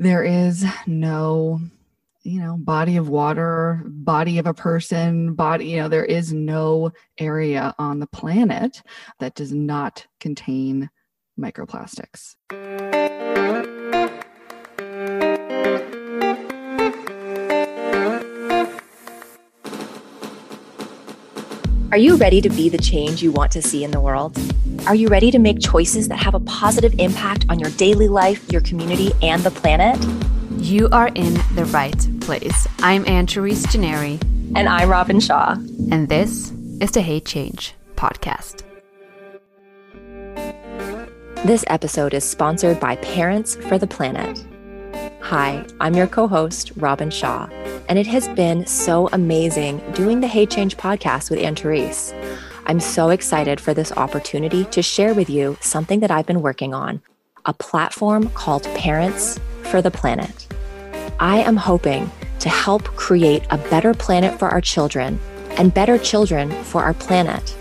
there is no you know body of water body of a person body you know there is no area on the planet that does not contain microplastics Are you ready to be the change you want to see in the world? Are you ready to make choices that have a positive impact on your daily life, your community, and the planet? You are in the right place. I'm Anne-Therese Gennari. And I'm Robin Shaw. And this is the Hey Change podcast. This episode is sponsored by Parents for the Planet. Hi, I'm your co host, Robin Shaw, and it has been so amazing doing the Hey Change podcast with Anne Therese. I'm so excited for this opportunity to share with you something that I've been working on a platform called Parents for the Planet. I am hoping to help create a better planet for our children and better children for our planet.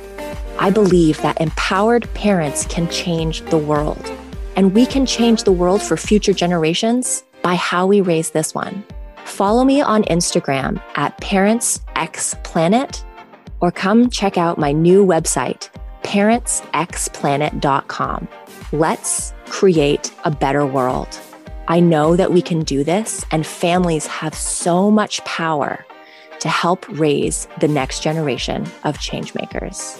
I believe that empowered parents can change the world, and we can change the world for future generations by how we raise this one. Follow me on Instagram at parentsxplanet or come check out my new website, parentsxplanet.com. Let's create a better world. I know that we can do this, and families have so much power to help raise the next generation of changemakers.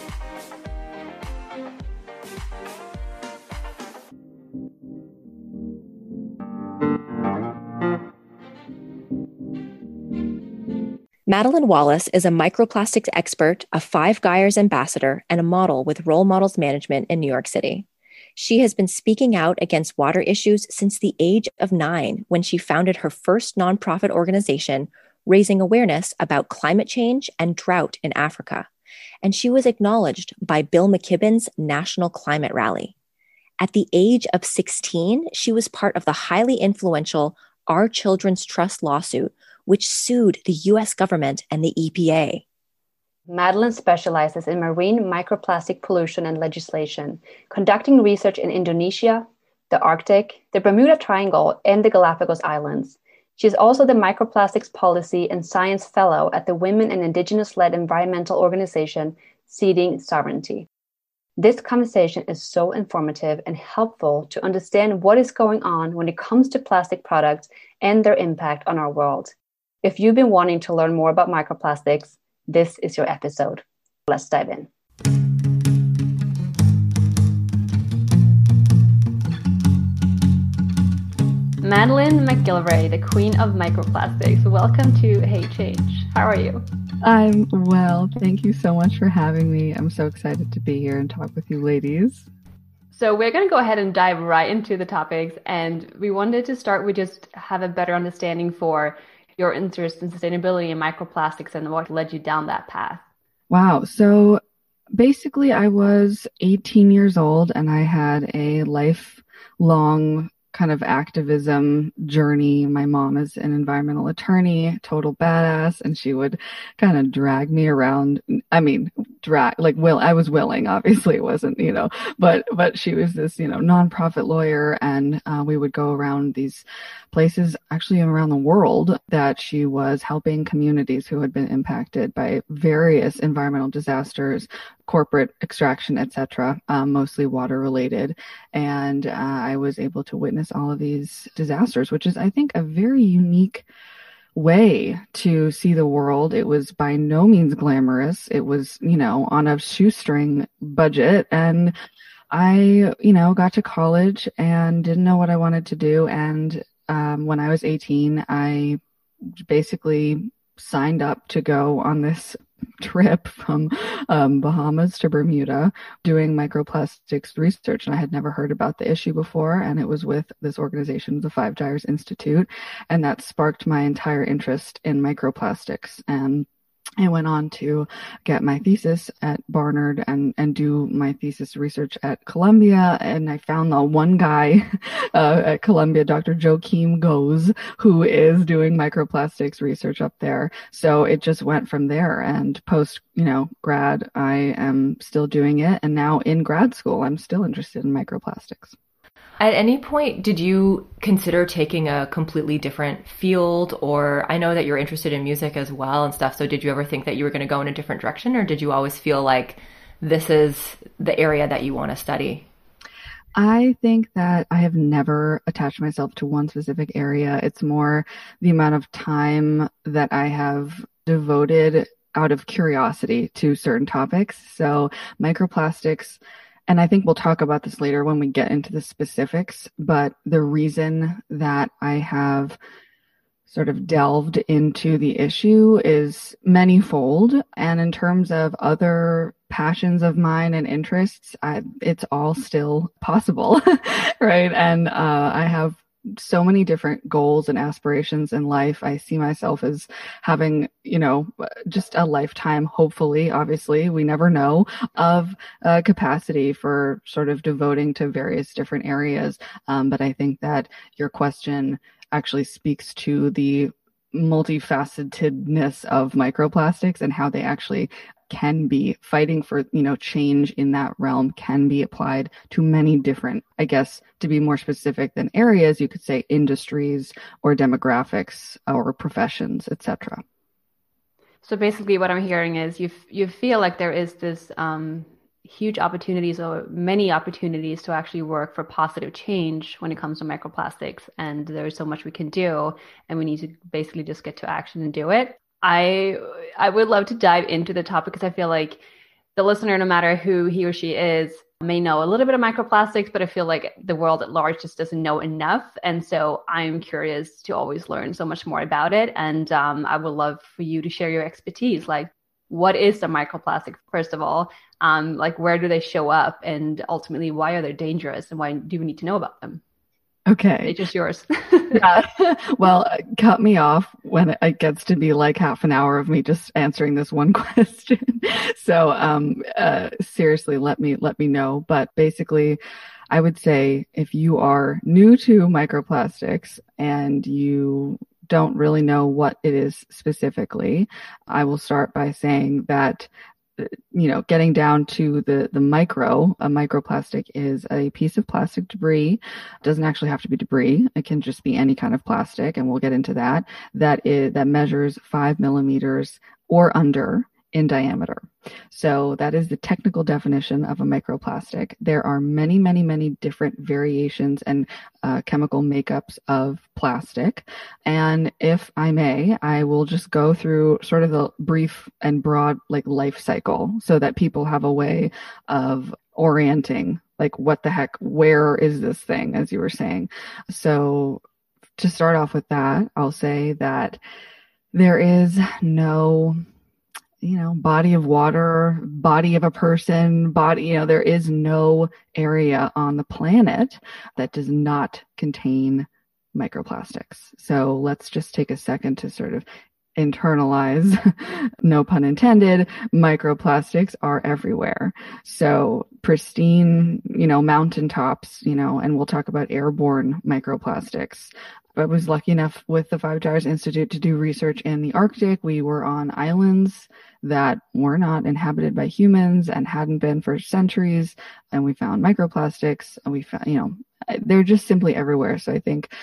Madeleine Wallace is a microplastics expert, a Five Gyres ambassador, and a model with Role Models Management in New York City. She has been speaking out against water issues since the age of nine when she founded her first nonprofit organization, raising awareness about climate change and drought in Africa. And she was acknowledged by Bill McKibben's National Climate Rally. At the age of 16, she was part of the highly influential Our Children's Trust lawsuit, which sued the US government and the EPA. Madeleine specializes in marine microplastic pollution and legislation, conducting research in Indonesia, the Arctic, the Bermuda Triangle, and the Galapagos Islands. She is also the Microplastics Policy and Science Fellow at the Women and Indigenous led environmental organization Seeding Sovereignty. This conversation is so informative and helpful to understand what is going on when it comes to plastic products and their impact on our world. If you've been wanting to learn more about microplastics, this is your episode. Let's dive in. Madeleine MacGillivray, the queen of microplastics. Welcome to Hey Change. How are you? I'm well. Thank you so much for having me. I'm so excited to be here and talk with you ladies. So we're going to go ahead and dive right into the topics and we wanted to start with just have a better understanding for your interest in sustainability and microplastics and what led you down that path? Wow. So basically, I was 18 years old and I had a lifelong kind of activism journey. My mom is an environmental attorney, total badass, and she would kind of drag me around. I mean, drag like will I was willing, obviously it wasn't, you know, but but she was this, you know, nonprofit lawyer, and uh, we would go around these places actually around the world that she was helping communities who had been impacted by various environmental disasters, corporate extraction, etc., um, mostly water related. And uh, I was able to witness all of these disasters, which is, I think, a very unique way to see the world. It was by no means glamorous. It was, you know, on a shoestring budget. And I, you know, got to college and didn't know what I wanted to do. And um, when I was 18, I basically signed up to go on this trip from um, Bahamas to Bermuda doing microplastics research. And I had never heard about the issue before. And it was with this organization, the Five Gyres Institute. And that sparked my entire interest in microplastics. And I went on to get my thesis at Barnard and, and do my thesis research at Columbia. And I found the one guy uh, at Columbia, Dr. Joaquim Goes, who is doing microplastics research up there. So it just went from there. And post, you know, grad, I am still doing it. And now in grad school, I'm still interested in microplastics. At any point, did you consider taking a completely different field? Or I know that you're interested in music as well and stuff. So did you ever think that you were going to go in a different direction? Or did you always feel like this is the area that you want to study? I think that I have never attached myself to one specific area. It's more the amount of time that I have devoted out of curiosity to certain topics. So microplastics and I think we'll talk about this later when we get into the specifics, but the reason that I have sort of delved into the issue is manyfold. And in terms of other passions of mine and interests, I, it's all still possible, right? And uh, I have so many different goals and aspirations in life. I see myself as having, you know, just a lifetime, hopefully, obviously, we never know, of uh, capacity for sort of devoting to various different areas. Um, but I think that your question actually speaks to the multifacetedness of microplastics and how they actually can be fighting for you know change in that realm can be applied to many different i guess to be more specific than areas you could say industries or demographics or professions etc so basically what i'm hearing is you you feel like there is this um, huge opportunities or many opportunities to actually work for positive change when it comes to microplastics and there's so much we can do and we need to basically just get to action and do it I I would love to dive into the topic because I feel like the listener, no matter who he or she is, may know a little bit of microplastics, but I feel like the world at large just doesn't know enough. And so I'm curious to always learn so much more about it. And um, I would love for you to share your expertise. Like, what is the microplastic, first of all? Um, like, where do they show up? And ultimately, why are they dangerous? And why do we need to know about them? Okay. It's just yours. yeah. Well, cut me off when it gets to be like half an hour of me just answering this one question. so, um, uh, seriously, let me, let me know. But basically, I would say if you are new to microplastics and you don't really know what it is specifically, I will start by saying that uh, you know, getting down to the, the micro, a microplastic is a piece of plastic debris. It doesn't actually have to be debris. It can just be any kind of plastic. And we'll get into that. That is, that measures five millimeters or under in diameter. So that is the technical definition of a microplastic. There are many, many, many different variations and uh, chemical makeups of plastic. And if I may, I will just go through sort of the brief and broad like life cycle so that people have a way of orienting like what the heck, where is this thing, as you were saying. So to start off with that, I'll say that there is no you know, body of water, body of a person, body, you know, there is no area on the planet that does not contain microplastics. So let's just take a second to sort of internalize, no pun intended, microplastics are everywhere. So pristine, you know, mountaintops, you know, and we'll talk about airborne microplastics. I was lucky enough with the Five Gyres Institute to do research in the Arctic. We were on islands that were not inhabited by humans and hadn't been for centuries. And we found microplastics and we found, you know, they're just simply everywhere. So I think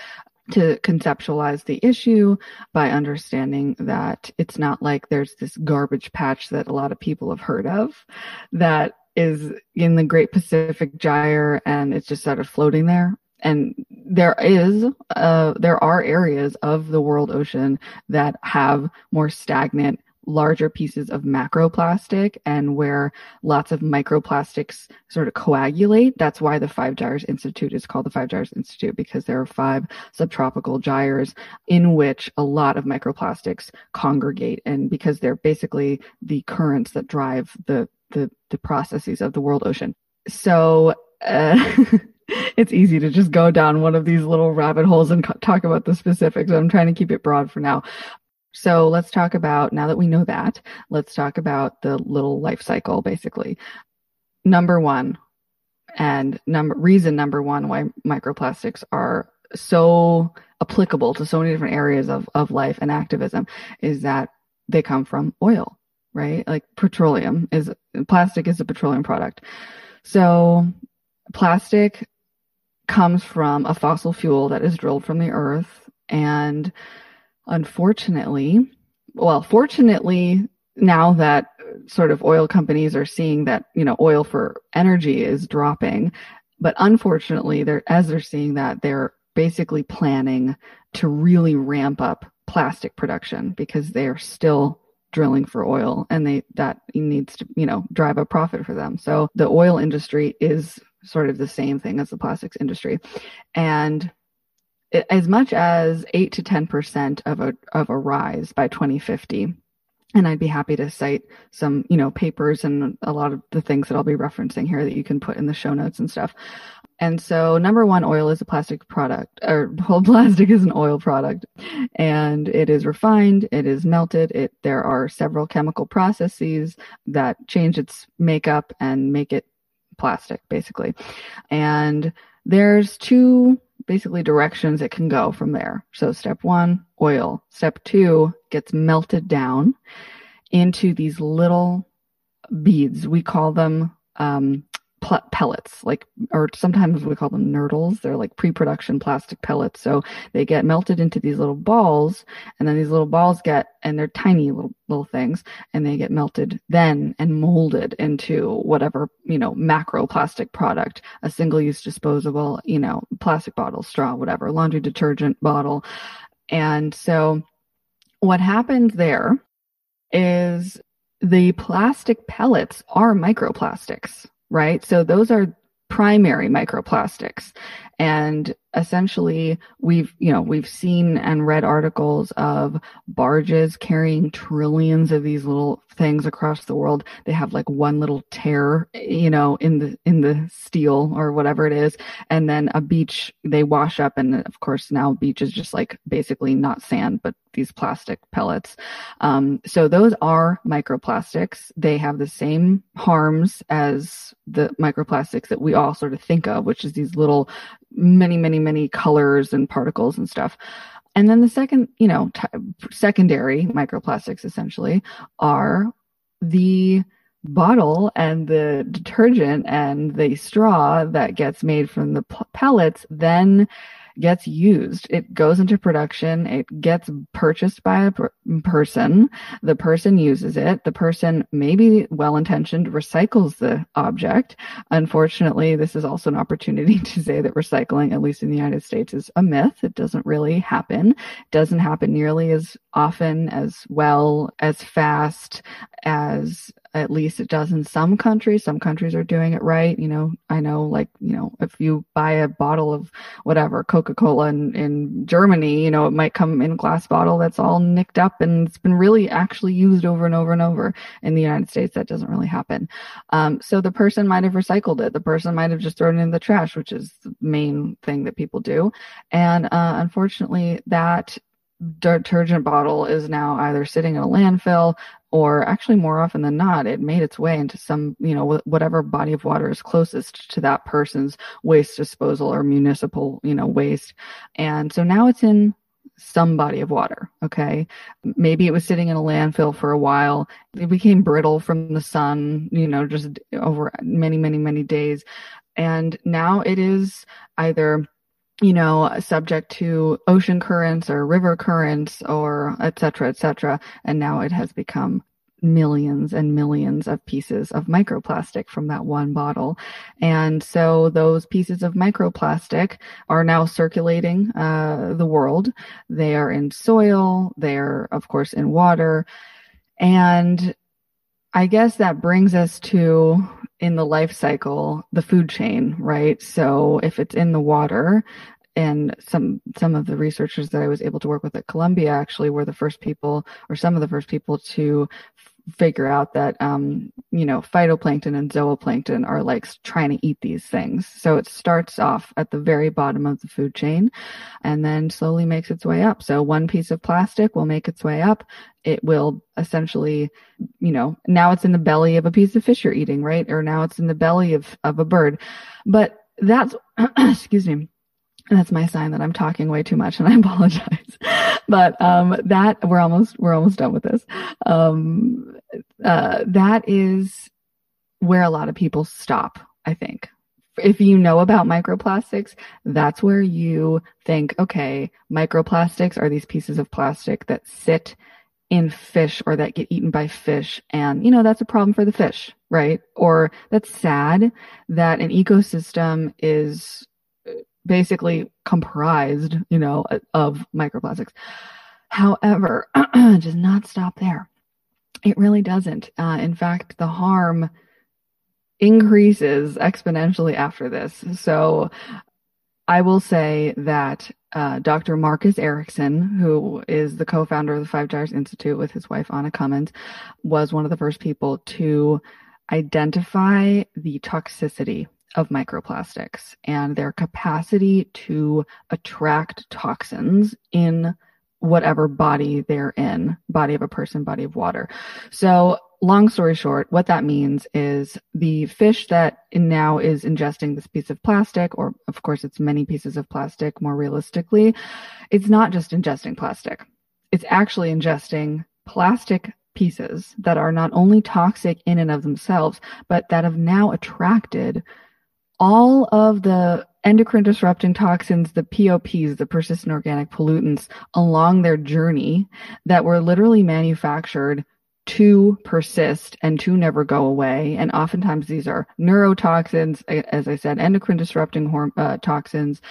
to conceptualize the issue by understanding that it's not like there's this garbage patch that a lot of people have heard of that is in the Great Pacific Gyre and it's just sort of floating there. And there is, uh, there are areas of the world ocean that have more stagnant larger pieces of macroplastic and where lots of microplastics sort of coagulate. That's why the Five Gyres Institute is called the Five Gyres Institute because there are five subtropical gyres in which a lot of microplastics congregate and because they're basically the currents that drive the the, the processes of the world ocean. So uh, it's easy to just go down one of these little rabbit holes and talk about the specifics. I'm trying to keep it broad for now. So let's talk about, now that we know that, let's talk about the little life cycle basically. Number one, and number, reason number one why microplastics are so applicable to so many different areas of, of life and activism is that they come from oil, right? Like petroleum is, plastic is a petroleum product. So plastic comes from a fossil fuel that is drilled from the earth. And unfortunately, well, fortunately, now that sort of oil companies are seeing that, you know, oil for energy is dropping, but unfortunately, they're, as they're seeing that, they're basically planning to really ramp up plastic production because they're still drilling for oil and they that needs to you know drive a profit for them. So the oil industry is sort of the same thing as the plastics industry. And as much as 8 to 10% of a of a rise by 2050 and I'd be happy to cite some, you know, papers and a lot of the things that I'll be referencing here that you can put in the show notes and stuff. And so number one, oil is a plastic product or whole plastic is an oil product and it is refined. It is melted. It, there are several chemical processes that change its makeup and make it plastic basically. And there's two basically directions it can go from there. So step one, oil. Step two gets melted down into these little beads. We call them um, pellets, like, or sometimes we call them nurdles. They're like pre-production plastic pellets. So they get melted into these little balls, and then these little balls get, and they're tiny little little things, and they get melted then and molded into whatever you know macro plastic product, a single-use disposable, you know, plastic bottle, straw, whatever, laundry detergent bottle, and so what happens there is the plastic pellets are microplastics right? So those are primary microplastics. And essentially we've, you know, we've seen and read articles of barges carrying trillions of these little things across the world. They have like one little tear, you know, in the, in the steel or whatever it is. And then a beach, they wash up. And of course now beach is just like basically not sand, but these plastic pellets. Um, so those are microplastics. They have the same harms as the microplastics that we all sort of think of, which is these little many, many, many colors and particles and stuff. And then the second, you know, t- secondary microplastics essentially are the bottle and the detergent and the straw that gets made from the p- pellets then gets used. It goes into production. It gets purchased by a per- person. The person uses it. The person, maybe well intentioned, recycles the object. Unfortunately, this is also an opportunity to say that recycling, at least in the United States, is a myth. It doesn't really happen. It doesn't happen nearly as often, as well, as fast as at least it does in some countries. Some countries are doing it right. You know, I know like, you know, if you buy a bottle of whatever, Coca-Cola in, in Germany, you know, it might come in a glass bottle that's all nicked up and it's been really actually used over and over and over. In the United States, that doesn't really happen. Um, so the person might have recycled it. The person might have just thrown it in the trash, which is the main thing that people do. And, uh, unfortunately that detergent bottle is now either sitting in a landfill or actually more often than not it made its way into some you know whatever body of water is closest to that person's waste disposal or municipal you know waste. And so now it's in some body of water okay? Maybe it was sitting in a landfill for a while. It became brittle from the sun you know just over many many many days. And now it is either you know, subject to ocean currents or river currents or et cetera, et cetera. And now it has become millions and millions of pieces of microplastic from that one bottle. And so those pieces of microplastic are now circulating uh, the world. They are in soil. They're, of course, in water. And I guess that brings us to in the life cycle, the food chain, right? So if it's in the water, and some some of the researchers that I was able to work with at Columbia actually were the first people or some of the first people to figure out that um, you know phytoplankton and zooplankton are like trying to eat these things. So it starts off at the very bottom of the food chain and then slowly makes its way up. So one piece of plastic will make its way up. It will essentially you know now it's in the belly of a piece of fish you're eating right? Or now it's in the belly of of a bird. But that's excuse me. That's my sign that I'm talking way too much and I apologize. But um, that we're almost we're almost done with this. Um, uh, that is where a lot of people stop, I think, if you know about microplastics, that's where you think, okay, microplastics are these pieces of plastic that sit in fish or that get eaten by fish. And, you know, that's a problem for the fish, right? Or that's sad that an ecosystem is basically comprised, you know, of microplastics. However, does not stop there. It really doesn't. Uh, in fact, the harm increases exponentially after this. So I will say that uh, Dr. Marcus Eriksen, who is the co-founder of the Five Gyres Institute with his wife Anna Cummins, was one of the first people to identify the toxicity of microplastics and their capacity to attract toxins in whatever body they're in, body of a person, body of water. So long story short, what that means is the fish that now is ingesting this piece of plastic, or of course it's many pieces of plastic more realistically, it's not just ingesting plastic. It's actually ingesting plastic pieces that are not only toxic in and of themselves, but that have now attracted all of the endocrine disrupting toxins, the POPs, the persistent organic pollutants along their journey that were literally manufactured to persist and to never go away. And oftentimes these are neurotoxins, as I said, endocrine disrupting horm- uh, toxins.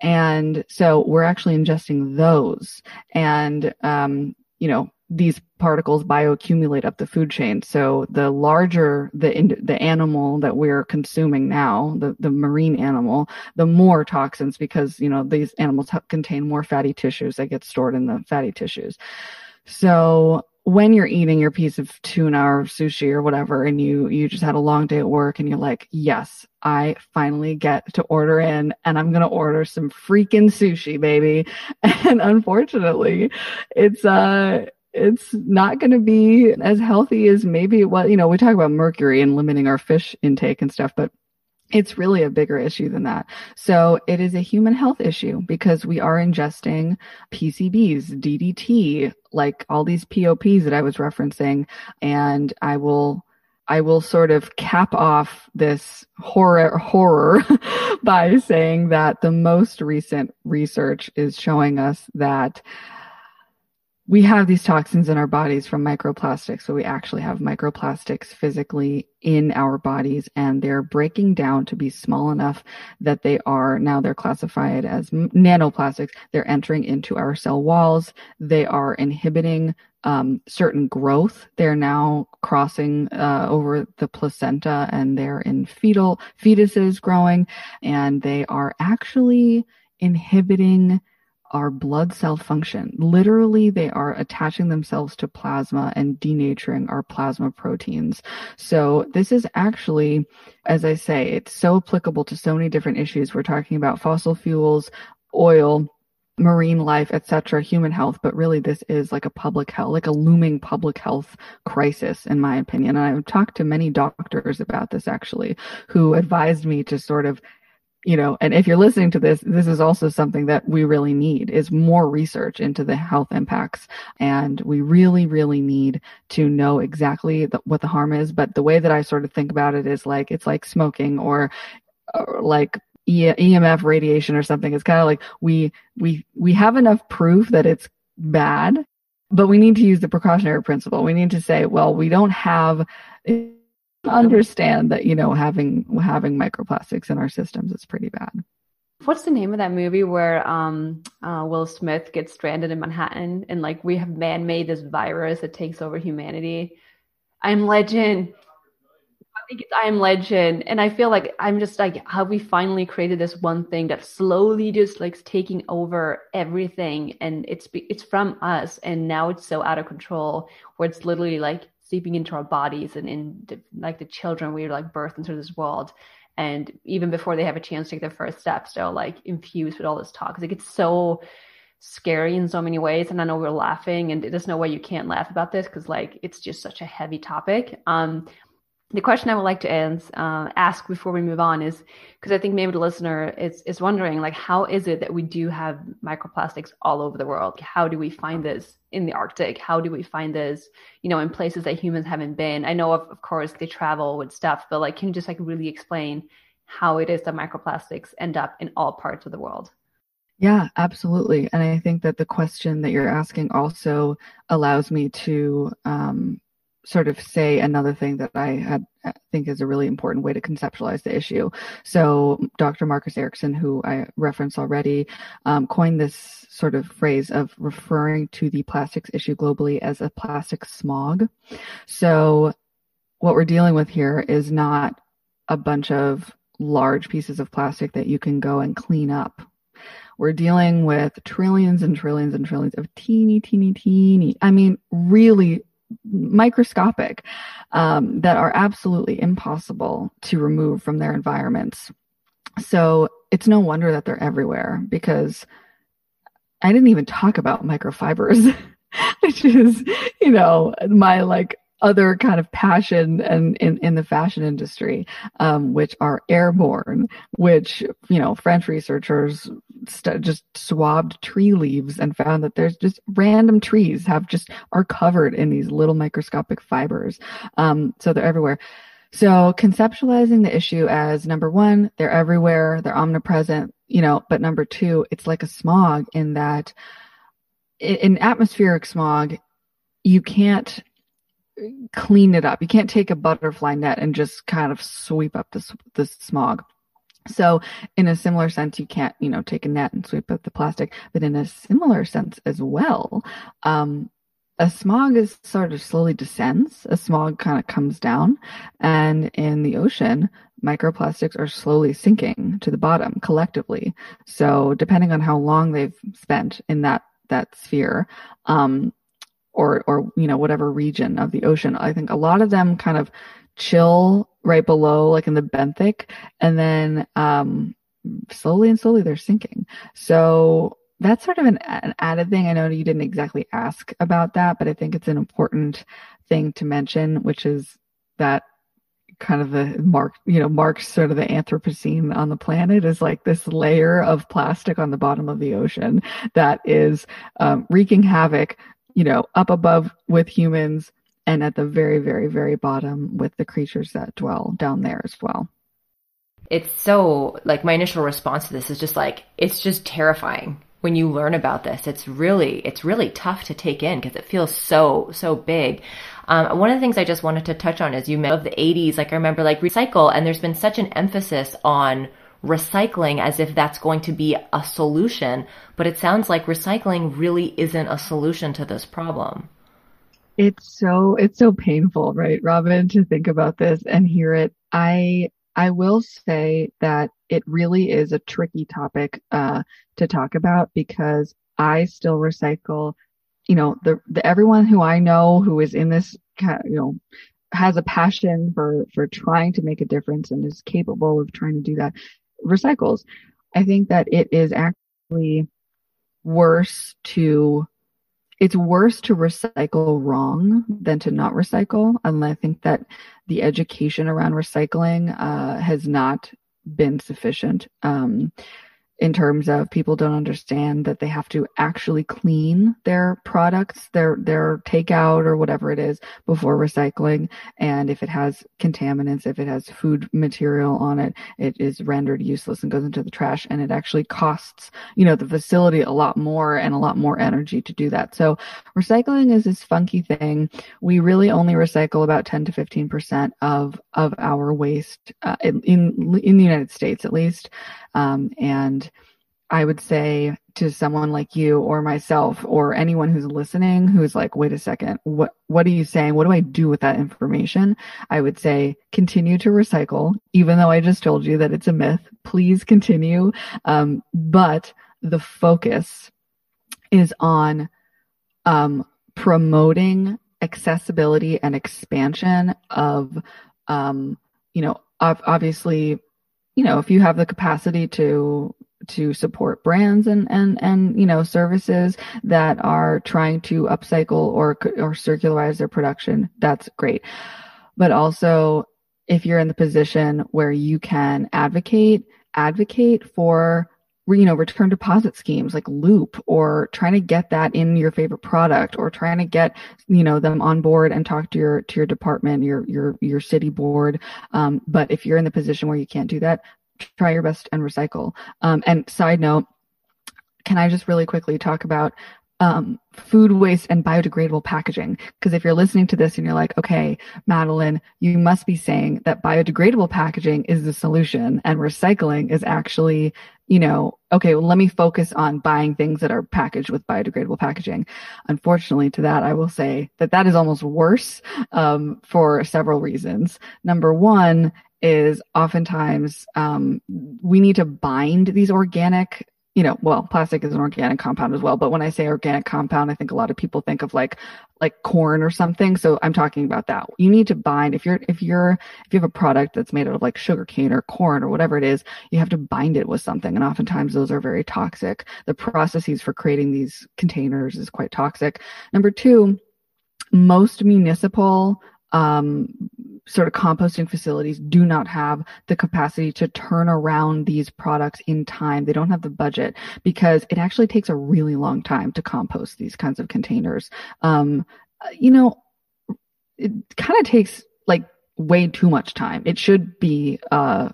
And so we're actually ingesting those. And, um, you know, these particles bioaccumulate up the food chain. So the larger the the animal that we're consuming now, the the marine animal, the more toxins because you know these animals contain more fatty tissues that get stored in the fatty tissues. So when you're eating your piece of tuna or sushi or whatever and you you just had a long day at work and you're like yes i finally get to order in and i'm going to order some freaking sushi baby and unfortunately it's uh it's not going to be as healthy as maybe what, you know we talk about mercury and limiting our fish intake and stuff but it's really a bigger issue than that. So it is a human health issue because we are ingesting PCBs, DDT, like all these POPs that I was referencing. And I will, I will sort of cap off this horror, horror by saying that the most recent research is showing us that we have these toxins in our bodies from microplastics. So we actually have microplastics physically in our bodies and they're breaking down to be small enough that they are now they're classified as nanoplastics. They're entering into our cell walls. They are inhibiting um, certain growth. They're now crossing uh, over the placenta and they're in fetal fetuses growing and they are actually inhibiting our blood cell function. Literally, they are attaching themselves to plasma and denaturing our plasma proteins. So this is actually, as I say, it's so applicable to so many different issues. We're talking about fossil fuels, oil, marine life, etc., human health, but really this is like a public health, like a looming public health crisis, in my opinion. And I've talked to many doctors about this actually, who advised me to sort of you know, and if you're listening to this, this is also something that we really need is more research into the health impacts. And we really, really need to know exactly the, what the harm is. But the way that I sort of think about it is like, it's like smoking or, or like EMF radiation or something. It's kind of like we, we, we have enough proof that it's bad, but we need to use the precautionary principle. We need to say, well, we don't have, understand that you know having having microplastics in our systems is pretty bad. What's the name of that movie where um, uh, Will Smith gets stranded in Manhattan and like we have man made this virus that takes over humanity? I'm Legend. I think it's I Am Legend, and I feel like I'm just like, have we finally created this one thing that slowly just like taking over everything, and it's it's from us, and now it's so out of control where it's literally like seeping into our bodies and in like the children we are like birth into this world. And even before they have a chance to take their first steps they're like infused with all this talk. It gets so scary in so many ways and i know we're laughing and there's no way you can't laugh about this because like it's just such a heavy topic. Um the question I would like to ask, uh, ask before we move on is because I think maybe the listener is is wondering like how is it that we do have microplastics all over the world? How do we find this in the Arctic? How do we find this, you know, in places that humans haven't been? I know of, of course they travel with stuff, but like can you just like really explain how it is that microplastics end up in all parts of the world. Yeah, absolutely. And I think that the question that you're asking also allows me to um, sort of say another thing that I had, think is a really important way to conceptualize the issue. So Dr. Marcus Eriksen, who I referenced already, um, coined this sort of phrase of referring to the plastics issue globally as a plastic smog. So what we're dealing with here is not a bunch of large pieces of plastic that you can go and clean up we're dealing with trillions and trillions and trillions of teeny, teeny, teeny, I mean, really microscopic, um, that are absolutely impossible to remove from their environments. So it's no wonder that they're everywhere because I didn't even talk about microfibers, which is, you know, my like other kind of passion and in, in the fashion industry, um, which are airborne, which, you know, French researchers st- just swabbed tree leaves and found that there's just random trees have just are covered in these little microscopic fibers. Um, so they're everywhere. So conceptualizing the issue as number one, they're everywhere, they're omnipresent, you know, but number two, it's like a smog in that in atmospheric smog, you can't clean it up. You can't take a butterfly net and just kind of sweep up this this smog. So in a similar sense, you can't, you know, take a net and sweep up the plastic, but in a similar sense as well, um, a smog is sort of slowly descends. A smog kind of comes down and in the ocean, microplastics are slowly sinking to the bottom collectively. So depending on how long they've spent in that, that sphere, um, or or you know whatever region of the ocean. I think a lot of them kind of chill right below, like in the benthic, and then um, slowly and slowly they're sinking. So that's sort of an, an added thing. I know you didn't exactly ask about that, but I think it's an important thing to mention, which is that kind of the mark, you know, marks sort of the Anthropocene on the planet is like this layer of plastic on the bottom of the ocean that is um, wreaking havoc you know, up above with humans and at the very, very, very bottom with the creatures that dwell down there as well. It's so like my initial response to this is just like it's just terrifying when you learn about this. It's really it's really tough to take in because it feels so so big. Um, one of the things I just wanted to touch on is you mentioned of the 80s. Like I remember like recycle, and there's been such an emphasis on recycling as if that's going to be a solution, but it sounds like recycling really isn't a solution to this problem. It's so it's so painful, right, Robin, to think about this and hear it. I I will say that it really is a tricky topic uh, to talk about because I still recycle. You know, the, the everyone who I know who is in this, you know, has a passion for for trying to make a difference and is capable of trying to do that recycles. I think that it is actually worse to it's worse to recycle wrong than to not recycle. And I think that the education around recycling uh, has not been sufficient. Um, in terms of people don't understand that they have to actually clean their products, their their takeout or whatever it is before recycling. And if it has contaminants, if it has food material on it, it is rendered useless and goes into the trash. And it actually costs, you know, the facility a lot more and a lot more energy to do that. So recycling is this funky thing. We really only recycle about 10 to 15 percent of of our waste uh, in in the United States, at least. Um, and I would say to someone like you or myself or anyone who's listening who's like, wait a second, what, what are you saying? What do I do with that information? I would say continue to recycle, even though I just told you that it's a myth. Please continue. Um, but the focus is on, um, promoting accessibility and expansion of, um, you know, obviously you know, if you have the capacity to to support brands and and and you know services that are trying to upcycle or or circularize their production, that's great. But also, if you're in the position where you can advocate advocate for you know, return deposit schemes like Loop or trying to get that in your favorite product or trying to get, you know, them on board and talk to your, to your department, your, your, your city board. Um, but if you're in the position where you can't do that, try your best and recycle. Um, and side note, can I just really quickly talk about um, food waste and biodegradable packaging. Because if you're listening to this and you're like, okay, Madeleine, you must be saying that biodegradable packaging is the solution and recycling is actually, you know, okay, well, let me focus on buying things that are packaged with biodegradable packaging. Unfortunately, to that, I will say that that is almost worse um, for several reasons. Number one, is oftentimes um, we need to bind these organic you know, well, plastic is an organic compound as well. But when I say organic compound, I think a lot of people think of like, like corn or something. So I'm talking about that. You need to bind if you're, if you're, if you have a product that's made out of like sugar cane or corn or whatever it is, you have to bind it with something. And oftentimes those are very toxic. The processes for creating these containers is quite toxic. Number two, most municipal um, sort of composting facilities do not have the capacity to turn around these products in time. They don't have the budget because it actually takes a really long time to compost these kinds of containers. Um, you know, it kind of takes like way too much time. It should be, uh,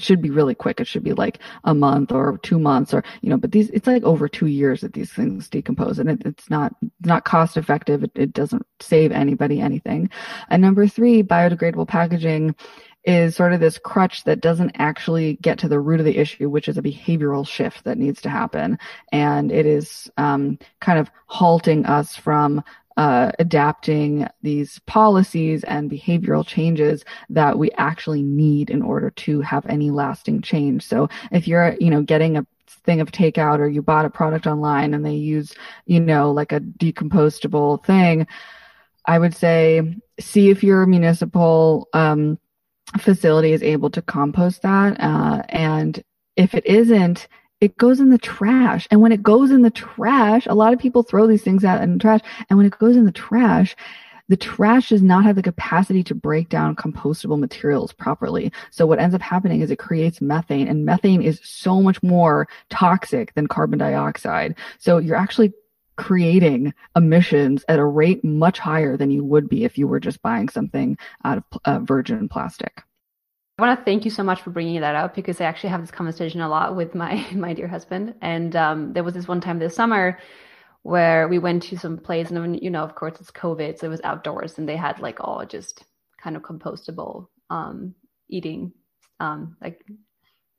it should be really quick. It should be like a month or two months or, you know, but these, it's like over two years that these things decompose and it, it's not, not cost effective. It, it doesn't save anybody anything. And number three, biodegradable packaging is sort of this crutch that doesn't actually get to the root of the issue, which is a behavioral shift that needs to happen. And it is um, kind of halting us from uh, adapting these policies and behavioral changes that we actually need in order to have any lasting change. So if you're, you know, getting a thing of takeout or you bought a product online and they use, you know, like a decomposable thing, I would say see if your municipal um, facility is able to compost that. Uh, and if it isn't, it goes in the trash. And when it goes in the trash, a lot of people throw these things out in the trash. And when it goes in the trash, the trash does not have the capacity to break down compostable materials properly. So what ends up happening is it creates methane and methane is so much more toxic than carbon dioxide. So you're actually creating emissions at a rate much higher than you would be if you were just buying something out of uh, virgin plastic. I want to thank you so much for bringing that up because I actually have this conversation a lot with my my dear husband. And um, there was this one time this summer where we went to some place, and you know, of course, it's COVID, so it was outdoors, and they had like all just kind of compostable um, eating, um, like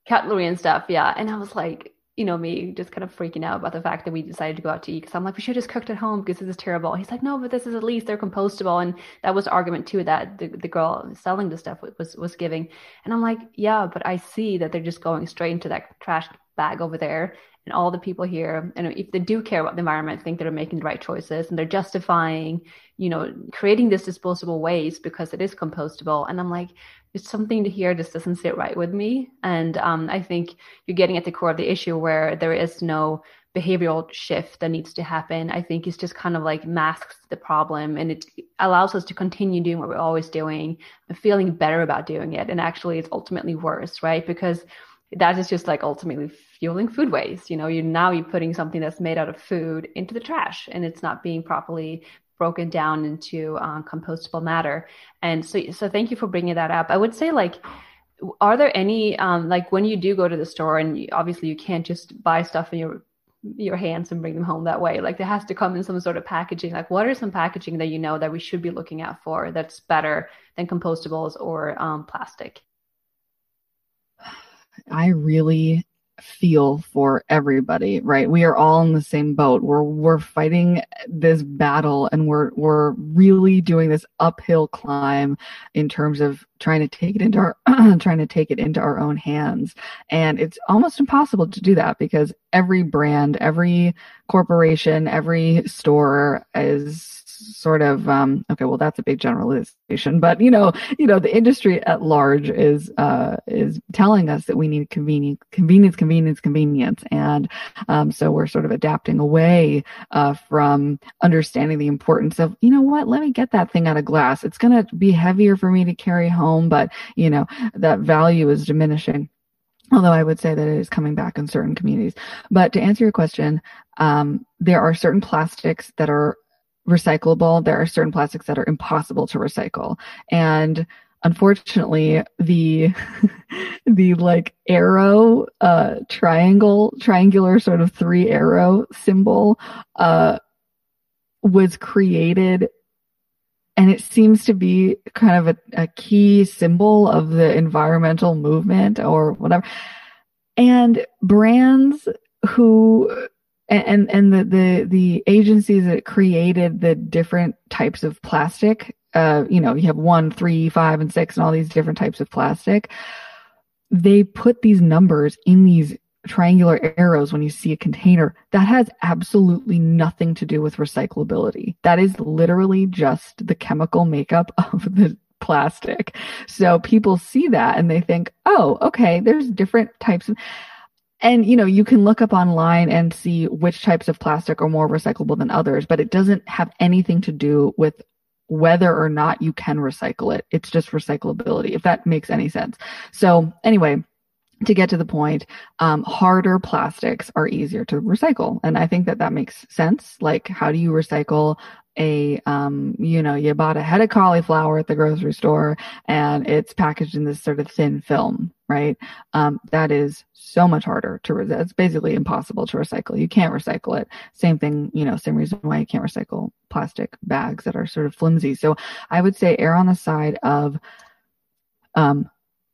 cutlery and stuff. Yeah, and I was like, you know, me just kind of freaking out about the fact that we decided to go out to eat because I'm like, we should have just cooked at home because this is terrible. He's like, no, but this is at least they're compostable, and that was argument too that the, the girl selling the stuff was was giving, and I'm like, yeah, but I see that they're just going straight into that trash bag over there, and all the people here, and if they do care about the environment, think they're making the right choices, and they're justifying, you know, creating this disposable waste because it is compostable, and I'm like, it's something to hear just doesn't sit right with me. And um, I think you're getting at the core of the issue where there is no behavioral shift that needs to happen. I think it's just kind of like masks the problem and it allows us to continue doing what we're always doing and feeling better about doing it. And actually, it's ultimately worse, right? Because that is just like ultimately fueling food waste. You know, you now you're putting something that's made out of food into the trash and it's not being properly broken down into uh, compostable matter. And so, so thank you for bringing that up. I would say like, are there any um, like when you do go to the store and you, obviously you can't just buy stuff in your your hands and bring them home that way like there has to come in some sort of packaging like what are some packaging that you know that we should be looking out for that's better than compostables or um, plastic i really feel for everybody, right? We are all in the same boat. We're we're fighting this battle and we're we're really doing this uphill climb in terms of trying to take it into our trying to take it into our own hands. And it's almost impossible to do that because every brand, every corporation, every store is sort of um, okay well that's a big generalization but you know you know the industry at large is uh, is telling us that we need convenience convenience convenience convenience. And um, so we're sort of adapting away uh, from understanding the importance of you know what let me get that thing out of glass. It's going to be heavier for me to carry home but you know that value is diminishing. Although I would say that it is coming back in certain communities. But to answer your question, um, there are certain plastics that are recyclable. There are certain plastics that are impossible to recycle. And unfortunately, the, the like arrow, uh, triangle, triangular sort of three arrow symbol, uh, was created and it seems to be kind of a, a key symbol of the environmental movement or whatever. And brands who and and the the the agencies that created the different types of plastic uh you know you have one three five and six and all these different types of plastic they put these numbers in these triangular arrows when you see a container, that has absolutely nothing to do with recyclability. That is literally just the chemical makeup of the plastic. So people see that and they think, oh, okay, there's different types of, and you know, you can look up online and see which types of plastic are more recyclable than others, but it doesn't have anything to do with whether or not you can recycle it. It's just recyclability, if that makes any sense. So anyway, to get to the point, um, harder plastics are easier to recycle. And I think that that makes sense. Like, how do you recycle a, um, you know, you bought a head of cauliflower at the grocery store and it's packaged in this sort of thin film, right? Um, that is so much harder to, re- it's basically impossible to recycle. You can't recycle it. Same thing, you know, same reason why you can't recycle plastic bags that are sort of flimsy. So I would say err on the side of, um,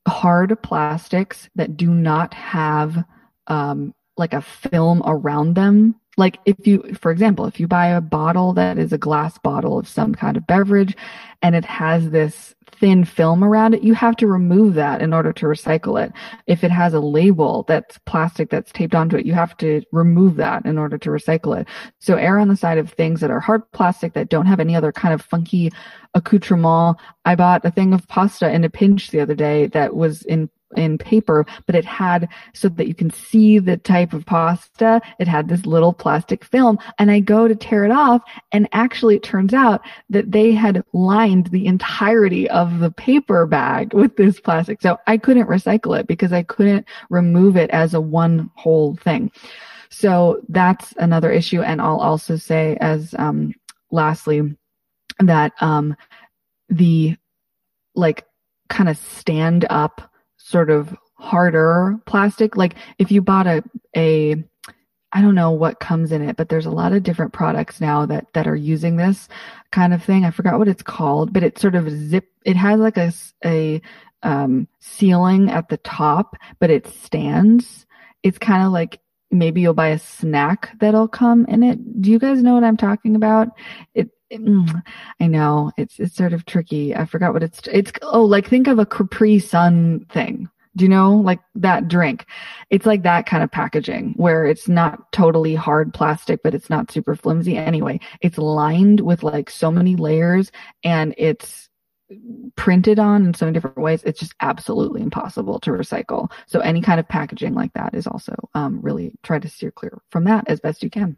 hard plastics that do not have um, like a film around them. Like if you, for example, if you buy a bottle that is a glass bottle of some kind of beverage and it has this thin film around it, you have to remove that in order to recycle it. If it has a label that's plastic that's taped onto it, you have to remove that in order to recycle it. So err on the side of things that are hard plastic that don't have any other kind of funky accoutrement. I bought a thing of pasta in a pinch the other day that was in in paper, but it had so that you can see the type of pasta. It had this little plastic film and I go to tear it off and actually it turns out that they had lined the entirety of the paper bag with this plastic. So I couldn't recycle it because I couldn't remove it as a one whole thing. So that's another issue. And I'll also say as, um, lastly, that, um, the like kind of stand up sort of harder plastic. Like if you bought a, a, I don't know what comes in it, but there's a lot of different products now that, that are using this kind of thing. I forgot what it's called, but it sort of zip, it has like a, a, um, sealing at the top, but it stands. It's kind of like maybe you'll buy a snack that'll come in it. Do you guys know what I'm talking about? It, Mm, I know it's it's sort of tricky. I forgot what it's it's oh like think of a Capri Sun thing. Do you know like that drink? It's like that kind of packaging where it's not totally hard plastic, but it's not super flimsy. Anyway, it's lined with like so many layers and it's printed on in so many different ways. It's just absolutely impossible to recycle. So any kind of packaging like that is also um, really try to steer clear from that as best you can.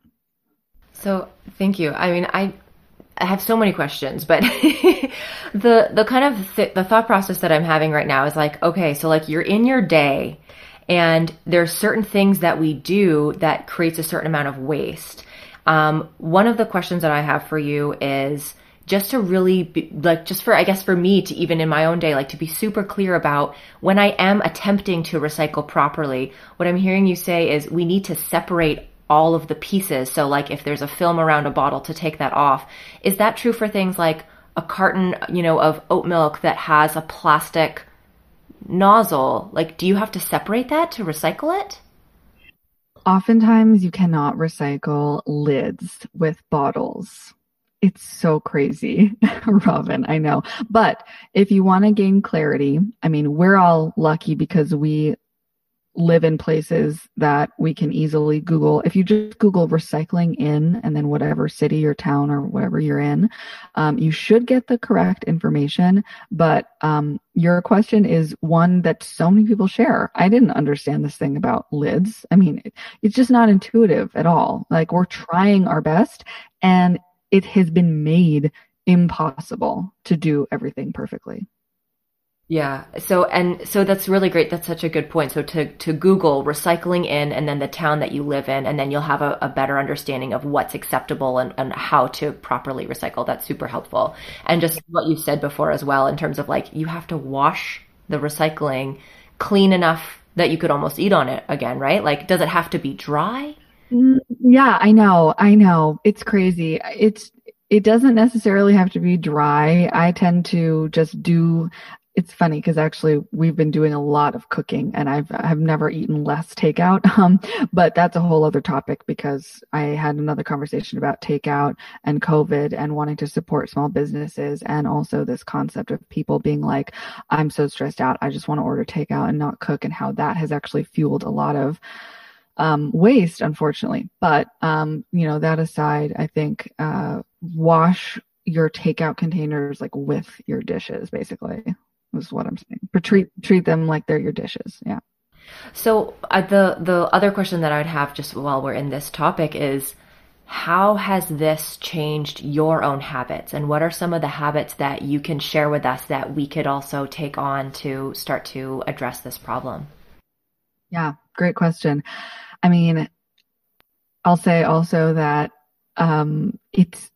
So thank you. I mean, I I have so many questions, but the the kind of th- the thought process that I'm having right now is like, okay, so like you're in your day, and there's certain things that we do that creates a certain amount of waste. Um, one of the questions that I have for you is just to really be, like just for I guess for me to even in my own day like to be super clear about when I am attempting to recycle properly. What I'm hearing you say is we need to separate all of the pieces. So like if there's a film around a bottle to take that off. Is that true for things like a carton, you know, of oat milk that has a plastic nozzle? Like do you have to separate that to recycle it? Oftentimes you cannot recycle lids with bottles. It's so crazy, Robin. I know. But if you want to gain clarity, I mean, we're all lucky because we live in places that we can easily Google. If you just Google recycling in and then whatever city or town or whatever you're in, um, you should get the correct information. But um, your question is one that so many people share. I didn't understand this thing about lids. I mean, it, it's just not intuitive at all. Like we're trying our best and it has been made impossible to do everything perfectly. Yeah. So and so that's really great. That's such a good point. So to to Google recycling in and then the town that you live in, and then you'll have a, a better understanding of what's acceptable and, and how to properly recycle. That's super helpful. And just what you said before as well, in terms of like you have to wash the recycling clean enough that you could almost eat on it again, right? Like, does it have to be dry? Mm, yeah, I know. I know. It's crazy. It's it doesn't necessarily have to be dry. I tend to just do it's funny because actually we've been doing a lot of cooking and I've have never eaten less takeout. Um, but that's a whole other topic because I had another conversation about takeout and COVID and wanting to support small businesses and also this concept of people being like, I'm so stressed out. I just want to order takeout and not cook and how that has actually fueled a lot of um, waste, unfortunately. But, um, you know, that aside, I think, uh, wash your takeout containers like with your dishes, basically is what I'm saying. But treat treat them like they're your dishes. Yeah. So uh, the the other question that I would have just while we're in this topic is how has this changed your own habits and what are some of the habits that you can share with us that we could also take on to start to address this problem? Yeah, great question. I mean, I'll say also that um, it's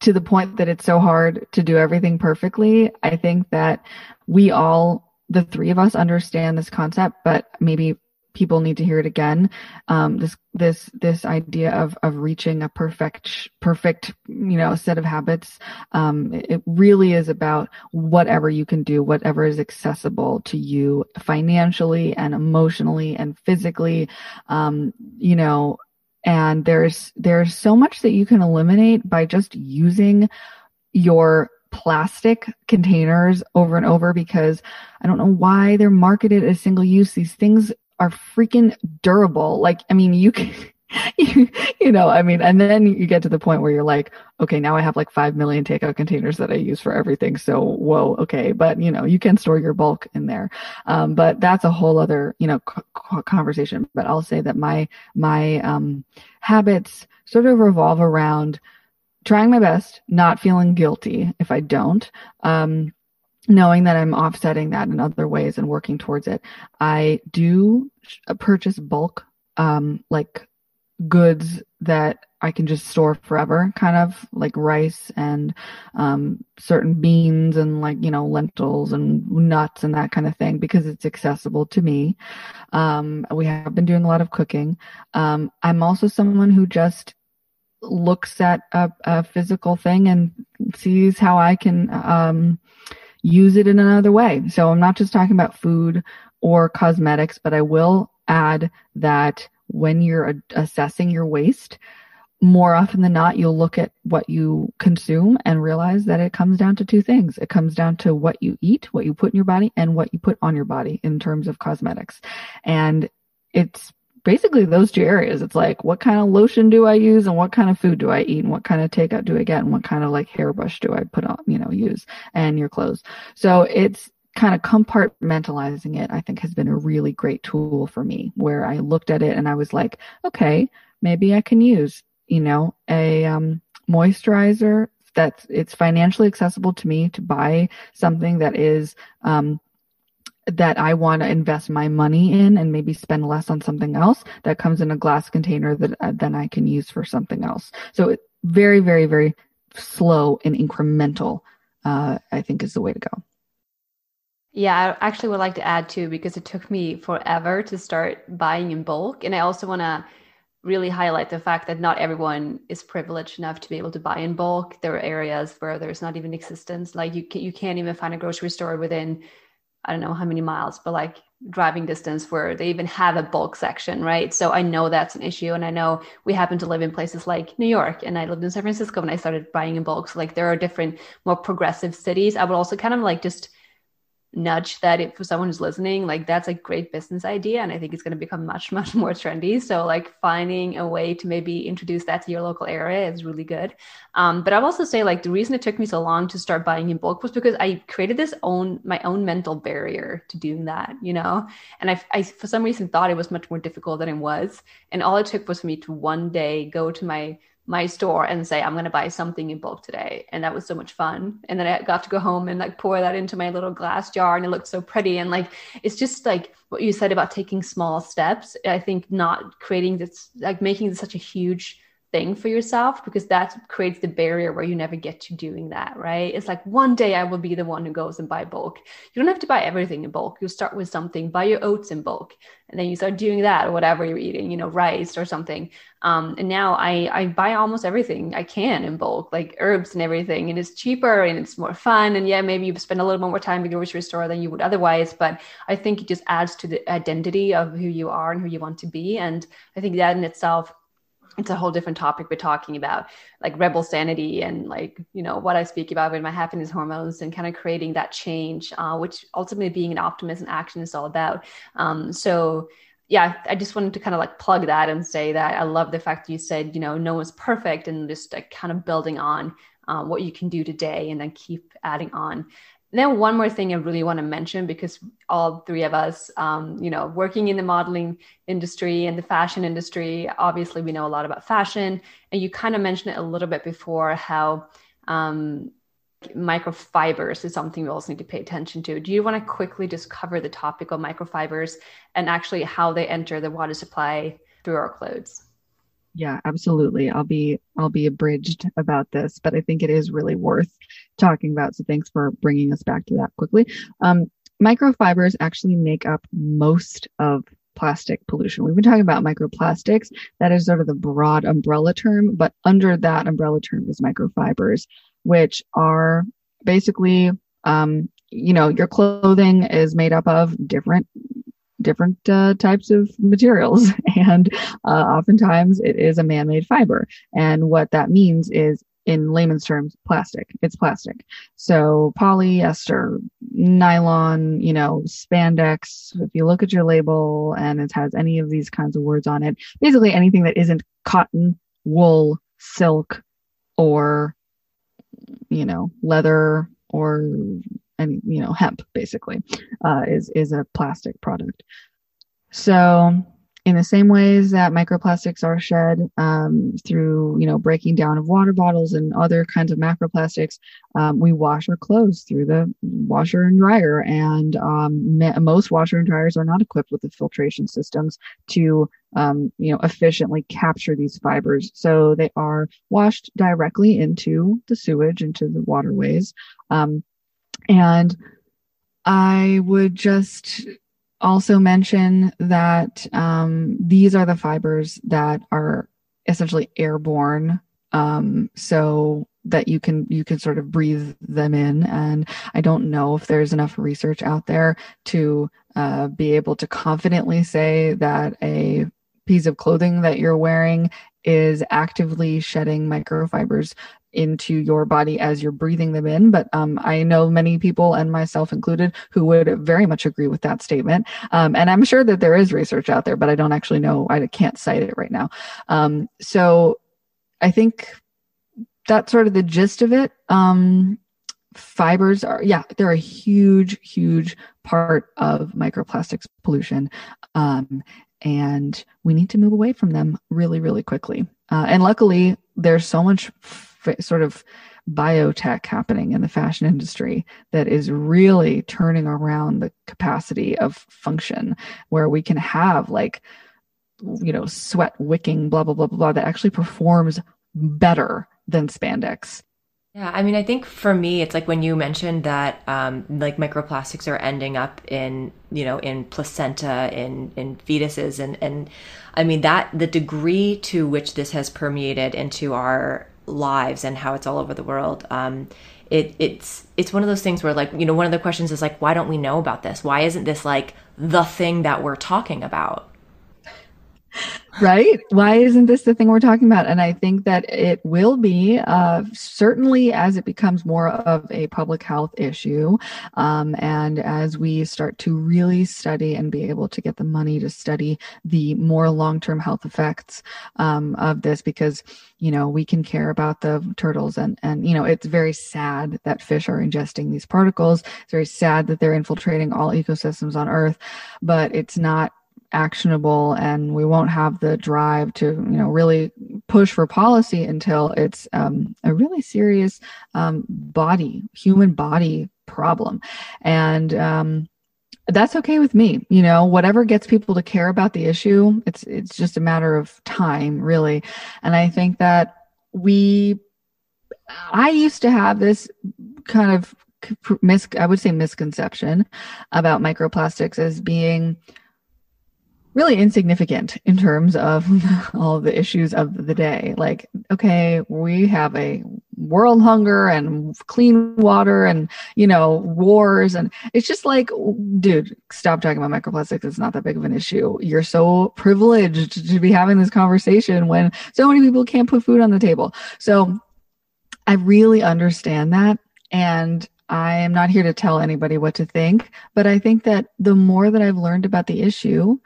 to the point that it's so hard to do everything perfectly. I think that we all, the three of us understand this concept, but maybe people need to hear it again. Um, this, this, this idea of, of reaching a perfect, perfect, you know, set of habits. Um, it really is about whatever you can do, whatever is accessible to you financially and emotionally and physically. Um, you know, and there's, there's so much that you can eliminate by just using your plastic containers over and over because I don't know why they're marketed as single use. These things are freaking durable. Like, I mean, you can, you, know, I mean, and then you get to the point where you're like, okay, now I have like 5 million takeout containers that I use for everything. So, whoa, okay. But, you know, you can store your bulk in there. Um, but that's a whole other, you know, conversation. But I'll say that my, my, um, habits sort of revolve around trying my best, not feeling guilty if I don't. Um, knowing that I'm offsetting that in other ways and working towards it. I do purchase bulk, um, like goods that I can just store forever, kind of like rice and um, certain beans and like, you know, lentils and nuts and that kind of thing because it's accessible to me. Um, we have been doing a lot of cooking. Um, I'm also someone who just looks at a, a, physical thing and sees how I can um, use it in another way. So I'm not just talking about food or cosmetics, but I will add that when you're assessing your waste, more often than not, you'll look at what you consume and realize that it comes down to two things. It comes down to what you eat, what you put in your body, and what you put on your body in terms of cosmetics. And it's basically those two areas. It's like, what kind of lotion do I use and what kind of food do I eat and what kind of takeout do I get and what kind of like hairbrush do I put on, you know, use and your clothes. So it's kind of compartmentalizing it, I think has been a really great tool for me where I looked at it and I was like, okay, maybe I can use, you know, a, um, moisturizer that's, it's financially accessible to me to buy something that is, um, that I want to invest my money in and maybe spend less on something else that comes in a glass container that uh, then I can use for something else. So it, very, very, very slow and incremental, uh, I think is the way to go. Yeah, I actually would like to add too, because it took me forever to start buying in bulk. And I also want to really highlight the fact that not everyone is privileged enough to be able to buy in bulk. There are areas where there's not even existence. Like you, can, you can't even find a grocery store within I don't know how many miles, but like driving distance where they even have a bulk section, right? So I know that's an issue. And I know we happen to live in places like New York and I lived in San Francisco when I started buying in bulk. So like there are different more progressive cities. I would also kind of like just nudge that if for someone who's listening like that's a great business idea and i think it's going to become much much more trendy. So like finding a way to maybe introduce that to your local area is really good. Um, but i'll also say like the reason it took me so long to start buying in bulk was because i created this own my own mental barrier to doing that you know? And I, I for some reason thought it was much more difficult than it was. And all it took was for me to one day go to my my store and say i'm going to buy something in bulk today. And that was so much fun. And then i got to go home and like pour that into my little glass jar and it looked so pretty. And like it's just like what you said about taking small steps i think not creating this like making this such a huge thing for yourself because that creates the barrier where you never get to doing that, right? It's like one day I will be the one who goes and buy bulk. You don't have to buy everything in bulk. You start with something, buy your oats in bulk, and then you start doing that or whatever you're eating, you know, rice or something. Um, and now I I buy almost everything I can in bulk, like herbs and everything, and it's cheaper and it's more fun. And yeah, maybe you spend a little bit more time in the grocery store than you would otherwise, but I think it just adds to the identity of who you are and who you want to be. And I think that in itself it's a whole different topic we're talking about like rebel sanity and like you know what i speak about with my happiness hormones and kind of creating that change uh, which ultimately being an optimist in action is all about. Um, so yeah i just wanted to kind of like plug that and say that i love the fact that you said you know no one's perfect and just like kind of building on uh, what you can do today and then keep adding on then one more thing I really want to mention because all three of us, um, you know, working in the modeling industry and the fashion industry, obviously we know a lot about fashion, and you kind of mentioned it a little bit before how um, microfibers is something we also need to pay attention to. Do you want to quickly just cover the topic of microfibers and actually how they enter the water supply through our clothes? Yeah, absolutely. I'll be I'll be abridged about this, but I think it is really worth talking about. So thanks for bringing us back to that quickly. Um, microfibers actually make up most of plastic pollution. We've been talking about microplastics. That is sort of the broad umbrella term, but under that umbrella term is microfibers, which are basically, um, you know, your clothing is made up of different different uh, types of materials. And uh, oftentimes it is a man-made fiber. And what that means is in layman's terms plastic. It's plastic. So polyester nylon you know spandex if you look at your label and it has any of these kinds of words on it basically anything that isn't cotton wool silk or you know leather or and you know hemp basically uh, is is a plastic product. So in the same ways that microplastics are shed um, through you know breaking down of water bottles and other kinds of macroplastics um, we wash our clothes through the washer and dryer. And um, most washer and dryers are not equipped with the filtration systems to um, you know efficiently capture these fibers. So they are washed directly into the sewage into the waterways. Um, and I would just also mention that um, these are the fibers that are essentially airborne. Um, so that you can you can sort of breathe them in and i don't know if there's enough research out there to uh, be able to confidently say that a piece of clothing that you're wearing is actively shedding microfibers into your body as you're breathing them in. But um, I know many people, and myself included, who would very much agree with that statement. Um, and I'm sure that there is research out there, but I don't actually know. I can't cite it right now. Um, so I think that's sort of the gist of it. Um, fibers are, yeah, they're a huge, huge part of microplastics pollution. Um, and we need to move away from them really, really quickly. Uh, and luckily, there's so much sort of biotech happening in the fashion industry that is really turning around the capacity of function where we can have like you know sweat wicking blah blah blah blah, blah that actually performs better than spandex. Yeah, I mean, I think for me, it's like when you mentioned that, um, like microplastics are ending up in, you know, in placenta, in in fetuses, and and I mean that the degree to which this has permeated into our lives and how it's all over the world. Um, it, it's it's one of those things where like you know one of the questions is like why don't we know about this? Why isn't this like the thing that we're talking about? Right? Why isn't this the thing we're talking about? And I think that it will be, uh, certainly as it becomes more of a public health issue, um, and as we start to really study and be able to get the money to study the more long-term health effects um, of this, because you know we can care about the turtles, and and you know it's very sad that fish are ingesting these particles. It's very sad that they're infiltrating all ecosystems on Earth, but it's not actionable and we won't have the drive to you know really push for policy until it's um, a really serious um, body human body problem. And um, that's okay with me. You know whatever gets people to care about the issue it's it's just a matter of time really. And i think that we i used to have this kind of mis i would say misconception about microplastics as being really insignificant in terms of all the issues of the day. Like, okay, we have a world hunger and clean water and, you know, wars. And it's just like, dude, stop talking about microplastics. It's not that big of an issue. You're so privileged to be having this conversation when so many people can't put food on the table. So I really understand that. And I am not here to tell anybody what to think, but I think that the more that I've learned about the issue,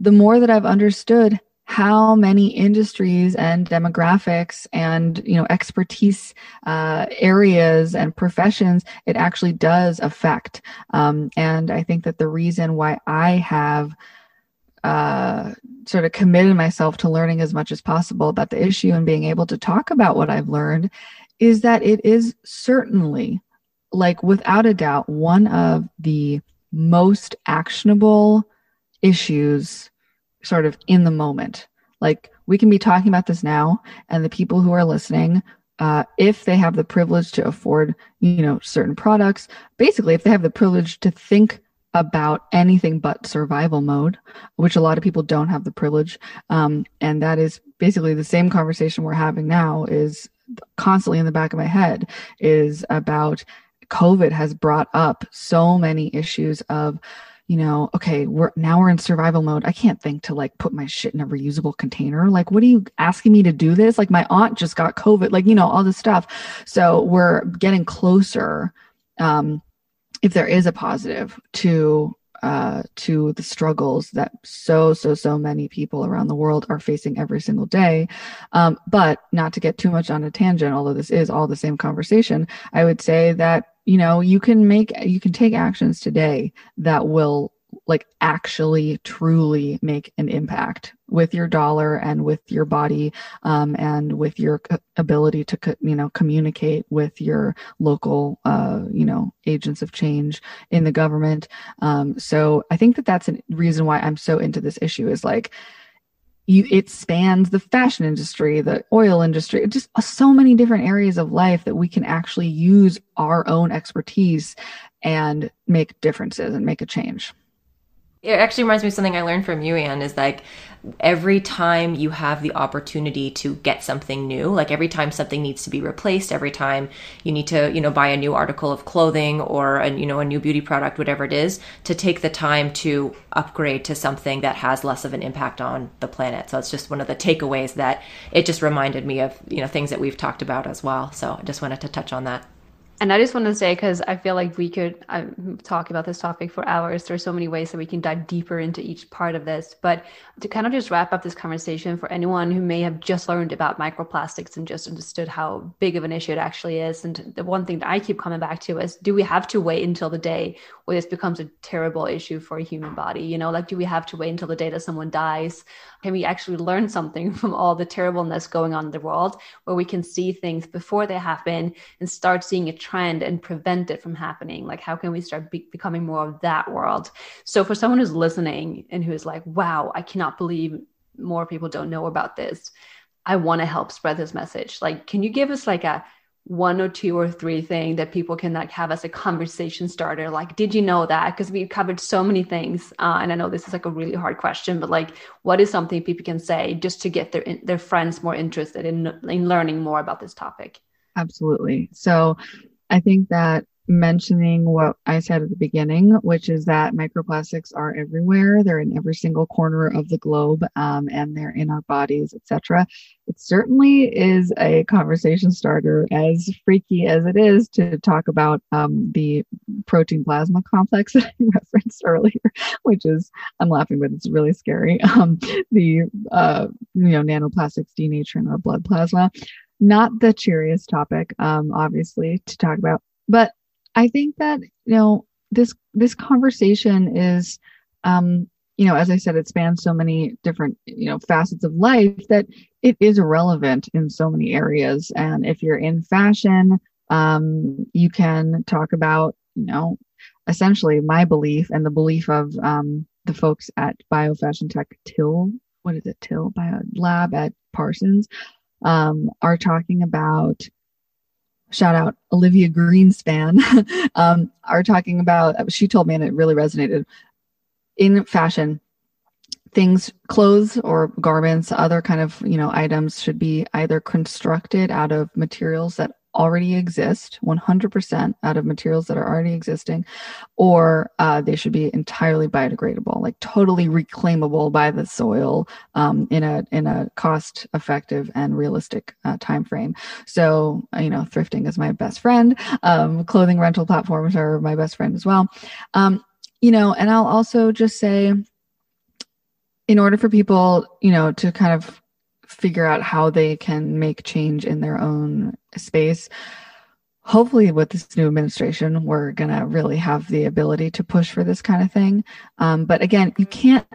the more that I've understood how many industries and demographics and you know expertise uh, areas and professions it actually does affect. Um, and i think that the reason why i have uh, sort of committed myself to learning as much as possible about the issue and being able to talk about what i've learned is that it is certainly like without a doubt one of the most actionable issues sort of in the moment. Like we can be talking about this now, and the people who are listening, uh, if they have the privilege to afford, you know, certain products, basically, if they have the privilege to think about anything but survival mode, which a lot of people don't have the privilege, um, and that is basically the same conversation we're having now is constantly in the back of my head is about COVID has brought up so many issues of you know, okay, we're now we're in survival mode. I can't think to like put my shit in a reusable container. Like, what are you asking me to do this? Like, my aunt just got COVID, like, you know, all this stuff. So we're getting closer, um, if there is a positive to uh, to the struggles that so so so many people around the world are facing every single day um, but not to get too much on a tangent although this is all the same conversation i would say that you know you can make you can take actions today that will like actually truly make an impact with your dollar and with your body um, and with your ability to you know communicate with your local uh, you know agents of change in the government. Um, so i think that that's a reason why i'm so into this issue is like you it spans the fashion industry the oil industry just so many different areas of life that we can actually use our own expertise and make differences and make a change it actually reminds me of something I learned from you, Anne, is like every time you have the opportunity to get something new, like every time something needs to be replaced, every time you need to, you know, buy a new article of clothing or a, you know, a new beauty product, whatever it is, to take the time to upgrade to something that has less of an impact on the planet. So it's just one of the takeaways that it just reminded me of, you know, things that we've talked about as well. So I just wanted to touch on that. And I just want to say, because I feel like we could uh, talk about this topic for hours. There's so many ways that we can dive deeper into each part of this. But to kind of just wrap up this conversation for anyone who may have just learned about microplastics and just understood how big of an issue it actually is. And the one thing that I keep coming back to is do we have to wait until the day where this becomes a terrible issue for a human body? You know, like do we have to wait until the day that someone dies? Can we actually learn something from all the terribleness going on in the world where we can see things before they happen and start seeing a trend and prevent it from happening? Like, how can we start be- becoming more of that world? So, for someone who's listening and who is like, wow, I cannot believe more people don't know about this. I want to help spread this message. Like, can you give us like a one or two or three thing that people can like have as a conversation starter like did you know that because we covered so many things uh, and i know this is like a really hard question but like what is something people can say just to get their their friends more interested in in learning more about this topic absolutely so i think that mentioning what I said at the beginning, which is that microplastics are everywhere. They're in every single corner of the globe, um, and they're in our bodies, etc. It certainly is a conversation starter, as freaky as it is to talk about um, the protein plasma complex that I referenced earlier, which is I'm laughing, but it's really scary. Um, the uh, you know nanoplastics denaturing our blood plasma. Not the cheeriest topic, um, obviously, to talk about, but I think that you know this this conversation is um, you know, as I said, it spans so many different, you know, facets of life that it is relevant in so many areas. And if you're in fashion, um, you can talk about, you know, essentially my belief and the belief of um, the folks at Biofashion Tech Till, what is it, Till Bio Lab at Parsons, um, are talking about shout out Olivia Greenspan, um, are talking about, she told me and it really resonated. In fashion things clothes or garments other kind of you know items should be either constructed out of materials that already exist 100% out of materials that are already existing or uh, they should be entirely biodegradable like totally reclaimable by the soil um, in a in a cost effective and realistic uh, time frame so you know thrifting is my best friend. Um, clothing rental platforms are my best friend as well. Um, you know, and I'll also just say, in order for people, you know, to kind of figure out how they can make change in their own space, hopefully with this new administration, we're going to really have the ability to push for this kind of thing. Um, but again, you can't,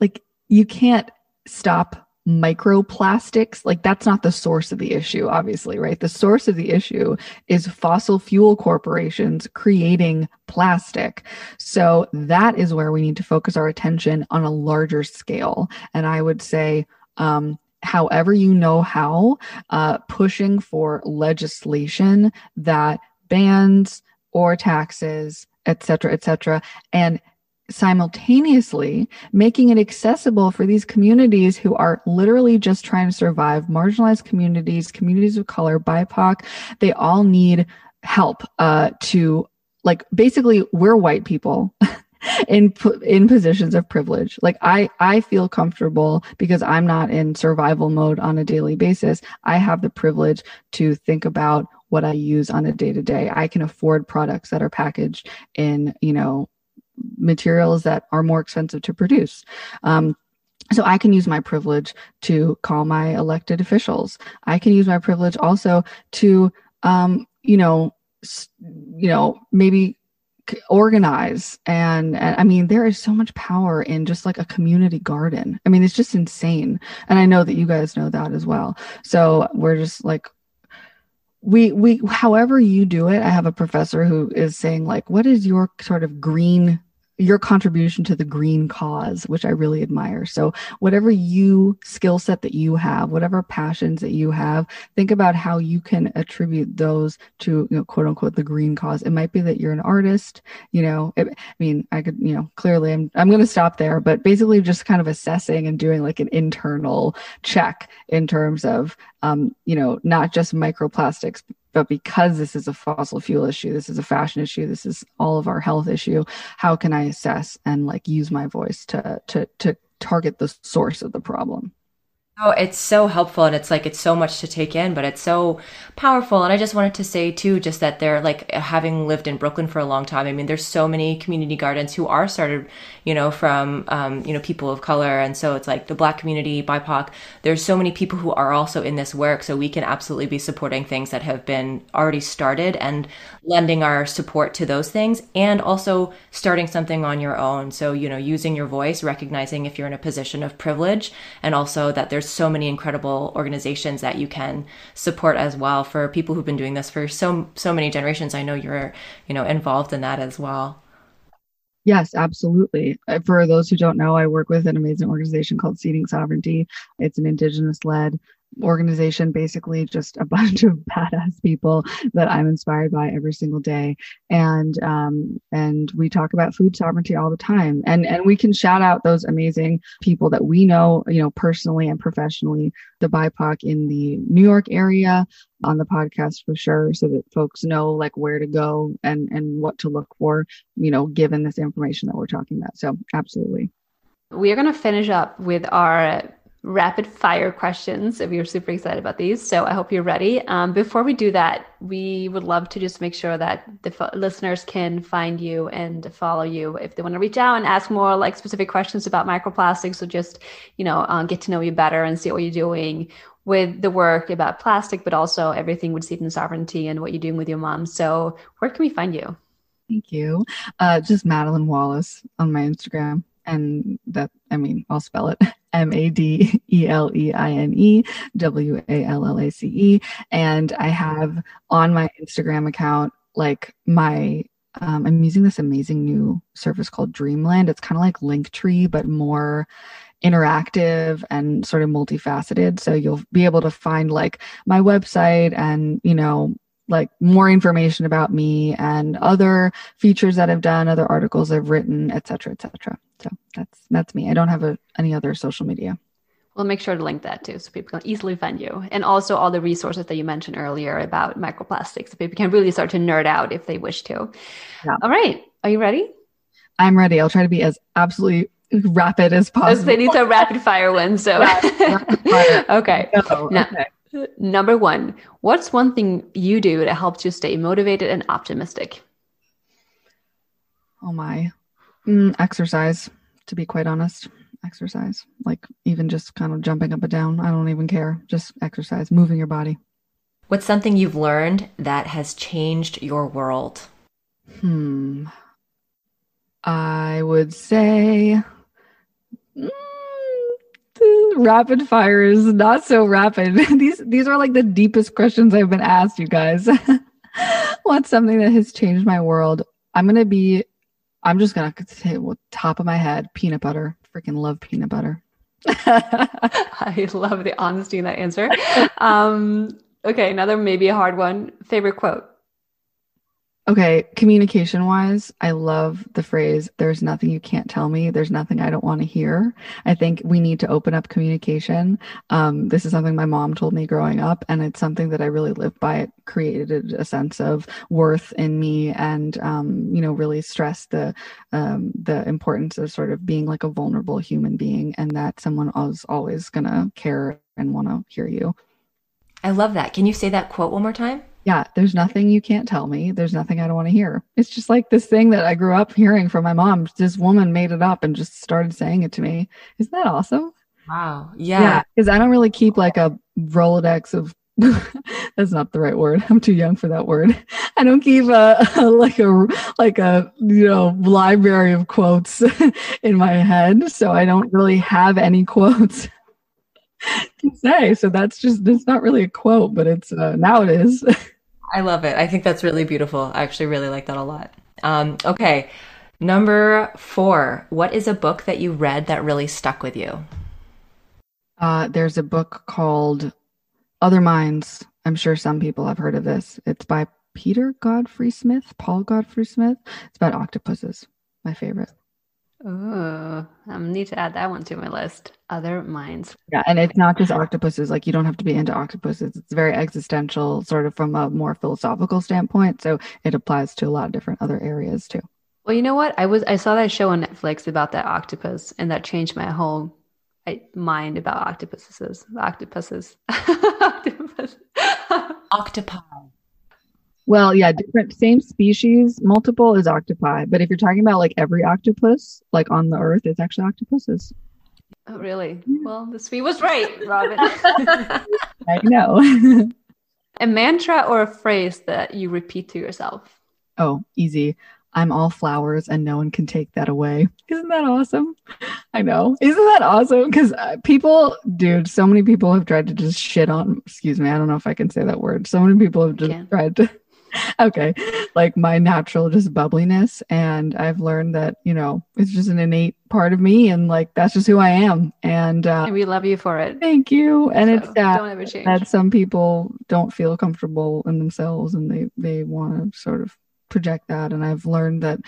like, you can't stop microplastics. Like that's not the source of the issue obviously right? The source of the issue is fossil fuel corporations creating plastic. So that is where we need to focus our attention on a larger scale. And i would say um, however you know how uh, pushing for legislation that bans or taxes et cetera, et cetera, and simultaneously making it accessible for these communities who are literally just trying to survive marginalized communities communities of color bipoc they all need help uh, to like basically we're white people in in positions of privilege like i i feel comfortable because i'm not in survival mode on a daily basis i have the privilege to think about what i use on a day to day i can afford products that are packaged in you know materials that are more expensive to produce. Um, so I can use my privilege to call my elected officials. I can use my privilege also to, um, you know, you know, maybe organize. And, and, i mean there is so much power in just like a community garden. I mean it's just insane. And i know that you guys know that as well. So we're just like we we however you do it i have a professor who is saying like what is your sort of green your contribution to the green cause, which I really admire. So, whatever you skill set that you have, whatever passions that you have, think about how you can attribute those to, you know, quote unquote, the green cause. It might be that you're an artist, you know, it, I mean, I could, you know, clearly I'm, I'm going to stop there, but basically just kind of assessing and doing like an internal check in terms of, um, you know, not just microplastics, but because this is a fossil fuel issue this is a fashion issue this is all of our health issue how can i assess and like use my voice to to to target the source of the problem Oh, it's so helpful and it's like it's so much to take in, but it's so powerful. And I just wanted to say too, just that they're like having lived in Brooklyn for a long time. I mean, there's so many community gardens who are started, you know, from um, you know people of color, and so it's like the Black community, BIPOC. There's so many people who are also in this work, so we can absolutely be supporting things that have been already started and lending our support to those things, and also starting something on your own. So you know, using your voice, recognizing if you're in a position of privilege, and also that there's so many incredible organizations that you can support as well for people who've been doing this for so so many generations. I know you're, you know, involved in that as well. Yes, absolutely. Uh, for those who don't know, I work with an amazing organization called Seeding Sovereignty. It's an indigenous led organization basically just a bunch of badass people that i'm inspired by every single day. And um and we talk about food sovereignty all the time. And and we can shout out those amazing people that we know you know personally and professionally. The bipoc in the new york area on the podcast for sure so that folks know like where to go and and what to look for you know given this information that we're talking about. So absolutely. We are going to finish up with our rapid fire questions. If you're super excited about these, so I hope you're ready. Um, before we do that, we would love to just make sure that the f- listeners can find you and follow you if they want to reach out and ask more like specific questions about microplastics, or just you know uh, get to know you better and see what you're doing with the work about plastic, but also everything with Seeding Sovereignty and what you're doing with your mom. So where can we find you? Thank you. Uh, just Madeleine Wallace on my Instagram and that I mean I'll spell it M A D E L E I N E W A L L A C E, and I have on my Instagram account like my um, I'm using this amazing new service called Dreamland. It's kind of like Linktree, but more interactive and sort of multifaceted. So you'll be able to find like my website and, you know, like more information about me and other features that I've done, other articles I've written, et cetera, et cetera. So that's that's me. I don't have a, any other social media. We'll make sure to link that too, so people can easily find you, and also all the resources that you mentioned earlier about microplastics, so people can really start to nerd out if they wish to. Yeah. All right, are you ready? I'm ready. I'll try to be as absolutely rapid as possible. Because they need a rapid fire one, so okay. No, now, okay. Number one, what's one thing you do that helps you stay motivated and optimistic? Oh my, mm, exercise. To be quite honest, exercise. Like even just kind of jumping up and down. I don't even care. Just exercise, moving your body. What's something you've learned that has changed your world? Hmm. I would say rapid fire is not so rapid. these these are like the deepest questions I've been asked, you guys. What's something that has changed my world? I'm gonna be. I'm just gonna say well, top of my head, peanut butter. Freaking love peanut butter. I love the honesty in that answer. Um, okay, another maybe a hard one. Favorite quote. Okay, communication wise, I love the phrase, there's nothing you can't tell me. There's nothing I don't want to hear. I think we need to open up communication. Um, this is something my mom told me growing up, and it's something that I really live by. It created a sense of worth in me and, um, you know, really stressed the, um, the importance of sort of being like a vulnerable human being and that someone is always going to care and want to hear you. I love that. Can you say that quote one more time? Yeah, there's nothing you can't tell me. There's nothing I don't want to hear. It's just like this thing that I grew up hearing from my mom. This woman made it up and just started saying it to me. Isn't that awesome? Wow. Yeah. Because yeah, I don't really keep like a Rolodex of that's not the right word. I'm too young for that word. I don't keep a, a, like a like a you know library of quotes in my head, so I don't really have any quotes to say. So that's just it's not really a quote, but it's uh, now it is. I love it. I think that's really beautiful. I actually really like that a lot. Um, okay. Number four, what is a book that you read that really stuck with you? Uh, there's a book called Other Minds. I'm sure some people have heard of this. It's by Peter Godfrey Smith, Paul Godfrey Smith. It's about octopuses. My favorite. Oh, I um, need to add that one to my list. Other minds. Yeah, and it's not just octopuses. Like you don't have to be into octopuses. It's very existential, sort of from a more philosophical standpoint. So it applies to a lot of different other areas too. Well, you know what? I was I saw that show on Netflix about that octopus, and that changed my whole mind about octopuses. Octopuses. Octopus. Octopi. Well, yeah, different, same species, multiple is octopi. But if you're talking about like every octopus, like on the earth, it's actually octopuses. Oh, really? Well, the Swede was right, Robin. I know. a mantra or a phrase that you repeat to yourself? Oh, easy. I'm all flowers and no one can take that away. Isn't that awesome? I know. Isn't that awesome? Because uh, people, dude, so many people have tried to just shit on, excuse me, I don't know if I can say that word. So many people have just tried to okay. Like my natural just bubbliness and i've learned that you know it's just an innate part of me and like that's just who i am and, uh, and we love you for it. thank you. And so it's sad that some people don't feel comfortable in themselves and they they want to sort of project that and i've learned that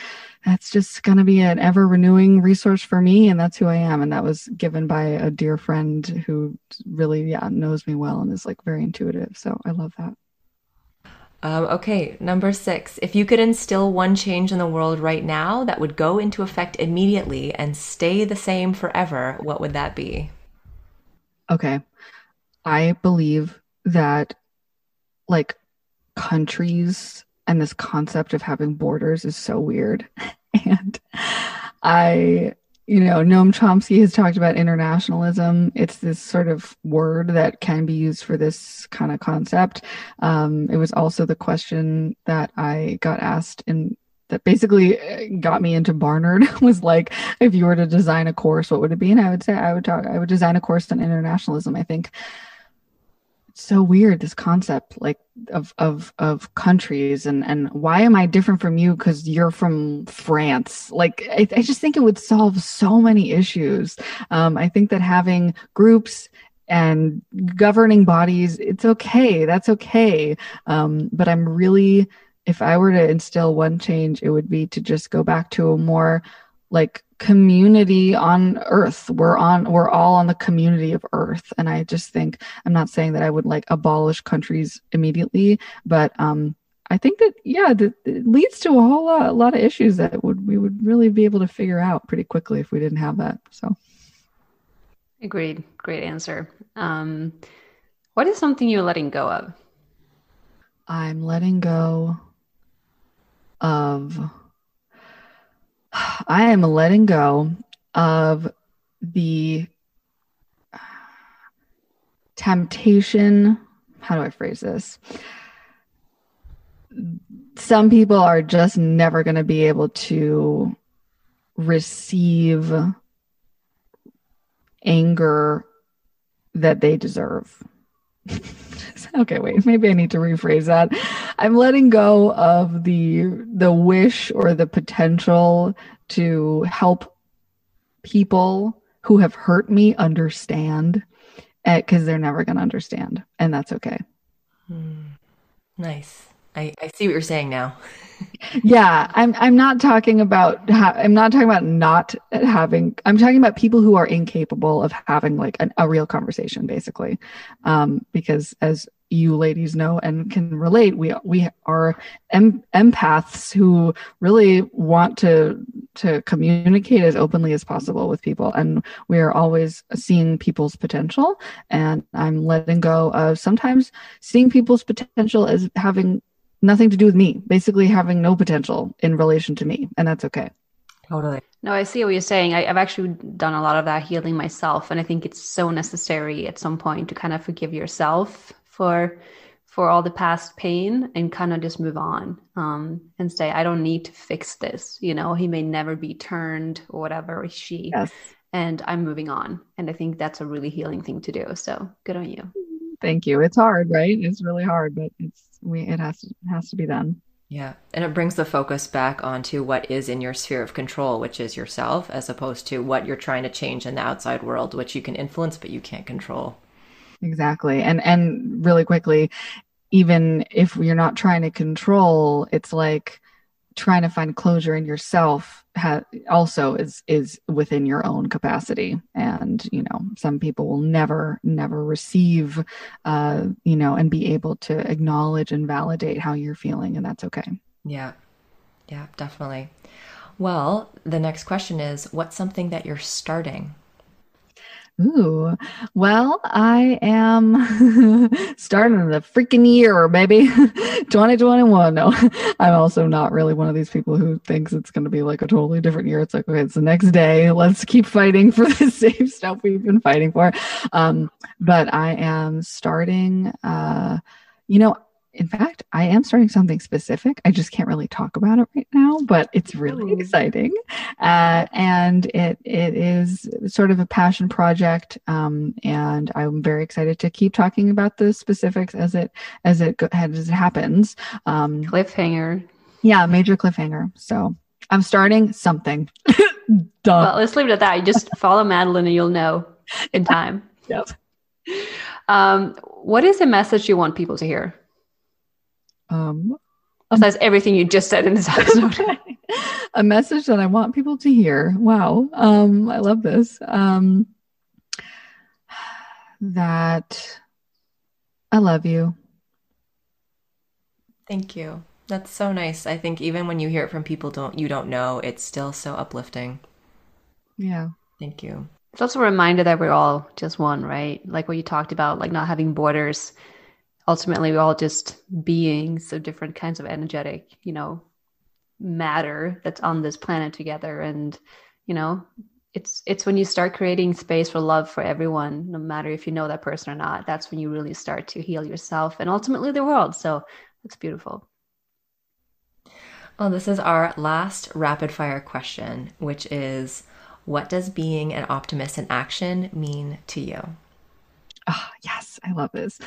that's just going to be an ever renewing resource for me and that's who i am and that was given by a dear friend who really yeah knows me well and is like very intuitive so i love that um, okay, number six. If you could instill one change in the world right now that would go into effect immediately and stay the same forever, what would that be? Okay. I believe that like countries and this concept of having borders is so weird. and I you know, Noam Chomsky has talked about internationalism. It's this sort of word that can be used for this kind of concept. Um, it was also the question that I got asked in that basically uh, got me into Barnard was like, if you were to design a course, what would it be? And I would say I would talk, I would design a course on internationalism. I think so weird this concept like of of of countries and and why am I different from you because you're from France? Like I, I just think it would solve so many issues. Um, I think that having groups and governing bodies, it's okay. That's okay. Um, but I'm really, if I were to instill one change, it would be to just go back to a more like community on earth we're on we're all on the community of earth and i just think i'm not saying that i would like abolish countries immediately but um i think that yeah that it leads to a whole lot a lot of issues that would we would really be able to figure out pretty quickly if we didn't have that so Agreed. Great answer. Um, what is something you're letting go of? I'm letting go of, I am letting go of the temptation. How do I phrase this? Some people are just never going to be able to receive anger that they deserve. okay, wait, maybe I need to rephrase that. I'm letting go of the the wish or the potential to help people who have hurt me understand because eh, they're never going to understand and that's okay. Hmm. Nice. I, I see what you're saying now. yeah, I'm I'm not talking about ha- I'm not talking about not having I'm talking about people who are incapable of having like an, a real conversation basically. Um, because as you ladies know and can relate, we we are em- empaths who really want to to communicate as openly as possible with people and we are always seeing people's potential and I'm letting go of sometimes seeing people's potential as having nothing to do with me, basically having no potential in relation to me. And that's okay. Totally. No, I see what you're saying. I, have actually done a lot of that healing myself. And I think it's so necessary at some point to kind of forgive yourself for for all the past pain and kind of just move on um, and say, I don't need to fix this. You know, he may never be turned or whatever, or she. Yes. And I'm moving on. And I think that's a really healing thing to do. So good on you. Thank you. It's hard, right? It's really hard, but it's we it has to has to be done. Yeah. And it brings the focus back onto what is in your sphere of control, which is yourself, as opposed to what you're trying to change in the outside world, which you can influence but you can't control. Exactly. And and really quickly, even if you're not trying to control, it's like trying to find closure in yourself ha- also is is within your own capacity. And you know some people will never never receive uh you know and be able to acknowledge and validate how you're feeling and that's okay. Yeah. Yeah definitely. Well the next question is what's something that you're starting Ooh, well, I am starting the freaking year, baby. 2021. No, I'm also not really one of these people who thinks it's going to be like a totally different year. It's like, okay, it's the next day. Let's keep fighting for the same stuff we've been fighting for. Um, but I am starting, uh, you know, in fact, I am starting something specific. I just can't really talk about it right now, but it's really Ooh. exciting, uh, and it it is sort of a passion project. Um, and I'm very excited to keep talking about the specifics as it as it as it happens. Um, cliffhanger. Yeah, major cliffhanger. So I'm starting something. well, let's leave it at that. You just follow Madeleine, and you'll know in time. yep. Um, what is the message you want people to hear? Um, Besides everything you just said in this episode. a message that I want people to hear. Wow. Um, I love this. Um, that I love you. Thank you. That's so nice. I think even when you hear it from people don't you don't know, it's still so uplifting. Yeah. Thank you. It's also a reminder that we're all just one, right? Like what you talked about, like not having borders ultimately we're all just beings of different kinds of energetic you know matter that's on this planet together and you know it's it's when you start creating space for love for everyone no matter if you know that person or not that's when you really start to heal yourself and ultimately the world so it's beautiful Well, this is our last rapid fire question, which is what does being an optimist in action mean to you? Oh, yes, I love this.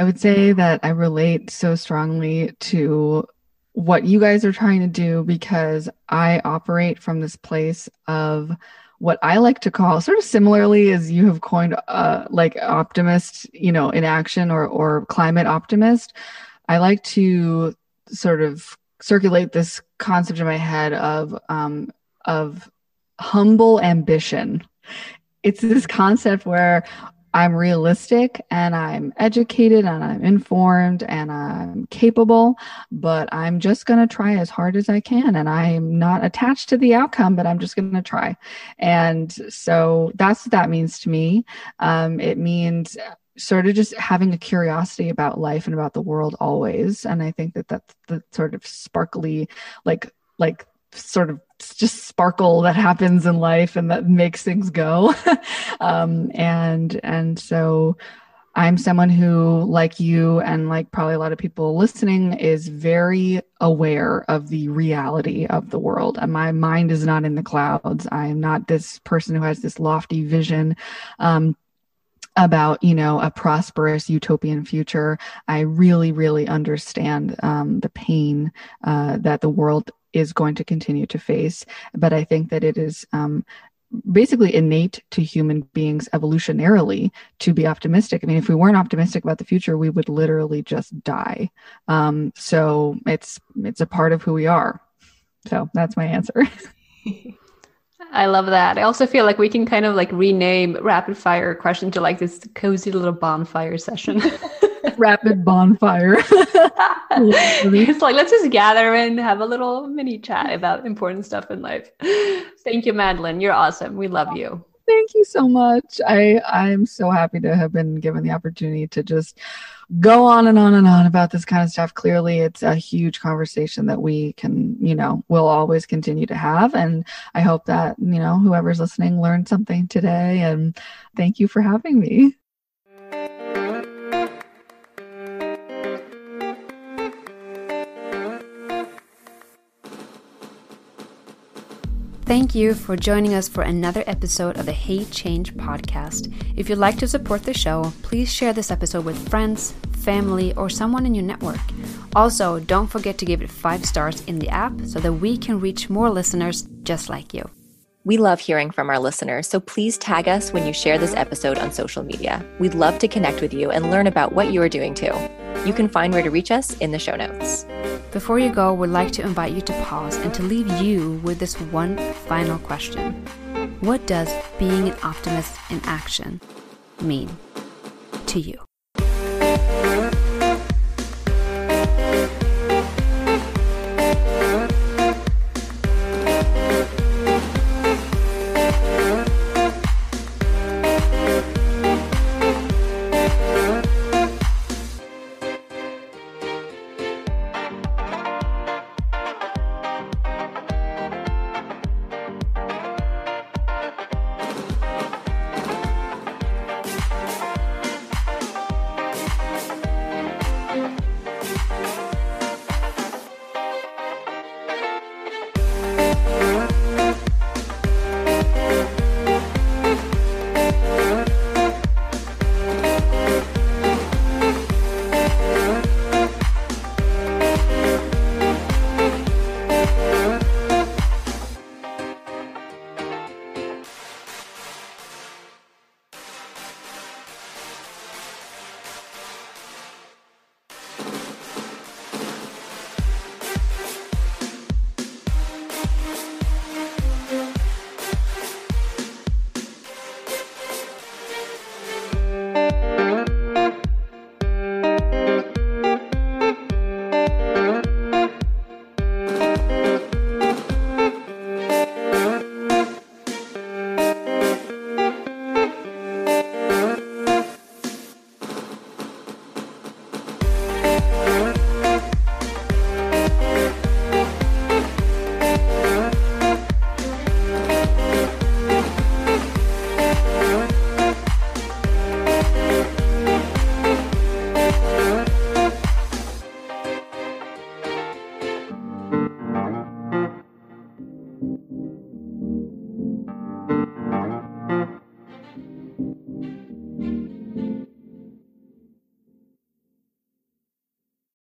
I would say that I relate so strongly to what you guys are trying to do because I operate from this place of what I like to call sort of similarly as you have coined uh, like optimist, you know, in action or or climate optimist. I like to sort of circulate this concept in my head of um, of humble ambition. It's this concept where I'm realistic and I'm educated and I'm informed and I'm capable, but I'm just going to try as hard as I can. And I'm not attached to the outcome, but I'm just going to try. And so that's what that means to me. Um, it means sort of just having a curiosity about life and about the world always. And I think that that's the sort of sparkly, like, like sort of just sparkle that happens in life and that makes things go. um, and and so I'm someone who, like you and like probably a lot of people listening, is very aware of the reality of the world. And my mind is not in the clouds. I'm not this person who has this lofty vision. Um, about you know a prosperous utopian future i really really understand um, the pain uh, that the world is going to continue to face. But I think that it is um, basically innate to human beings evolutionarily to be optimistic. I mean, if we weren't optimistic about the future, we would literally just die. Um, so it's it's a part of who we are. So that's my answer. I love that. I also feel like we can kind of like rename rapid fire question to like this cozy little bonfire session. rapid bonfire. it's like let's just gather and have a little mini chat about important stuff in life. Thank you, Madeleine. You're awesome. We love you. Thank you so much. I I'm so happy to have been given the opportunity to just go on and on and on about this kind of stuff. Clearly, it's a huge conversation that we can, you know, will always continue to have. And I hope that, you know, whoever's listening learned something today. And thank you for having me. Thank you for joining us for another episode of the Hey Change podcast. If you'd like to support the show, please share this episode with friends, family, or someone in your network. Also, don't forget to give it five stars in the app so that we can reach more listeners just like you. We love hearing from our listeners, so please tag us when you share this episode on social media. We'd love to connect with you and learn about what you are doing too. You can find where to reach us in the show notes. Before you go, we'd like to invite you to pause and to leave you with this one final question What does being an optimist in action mean to you?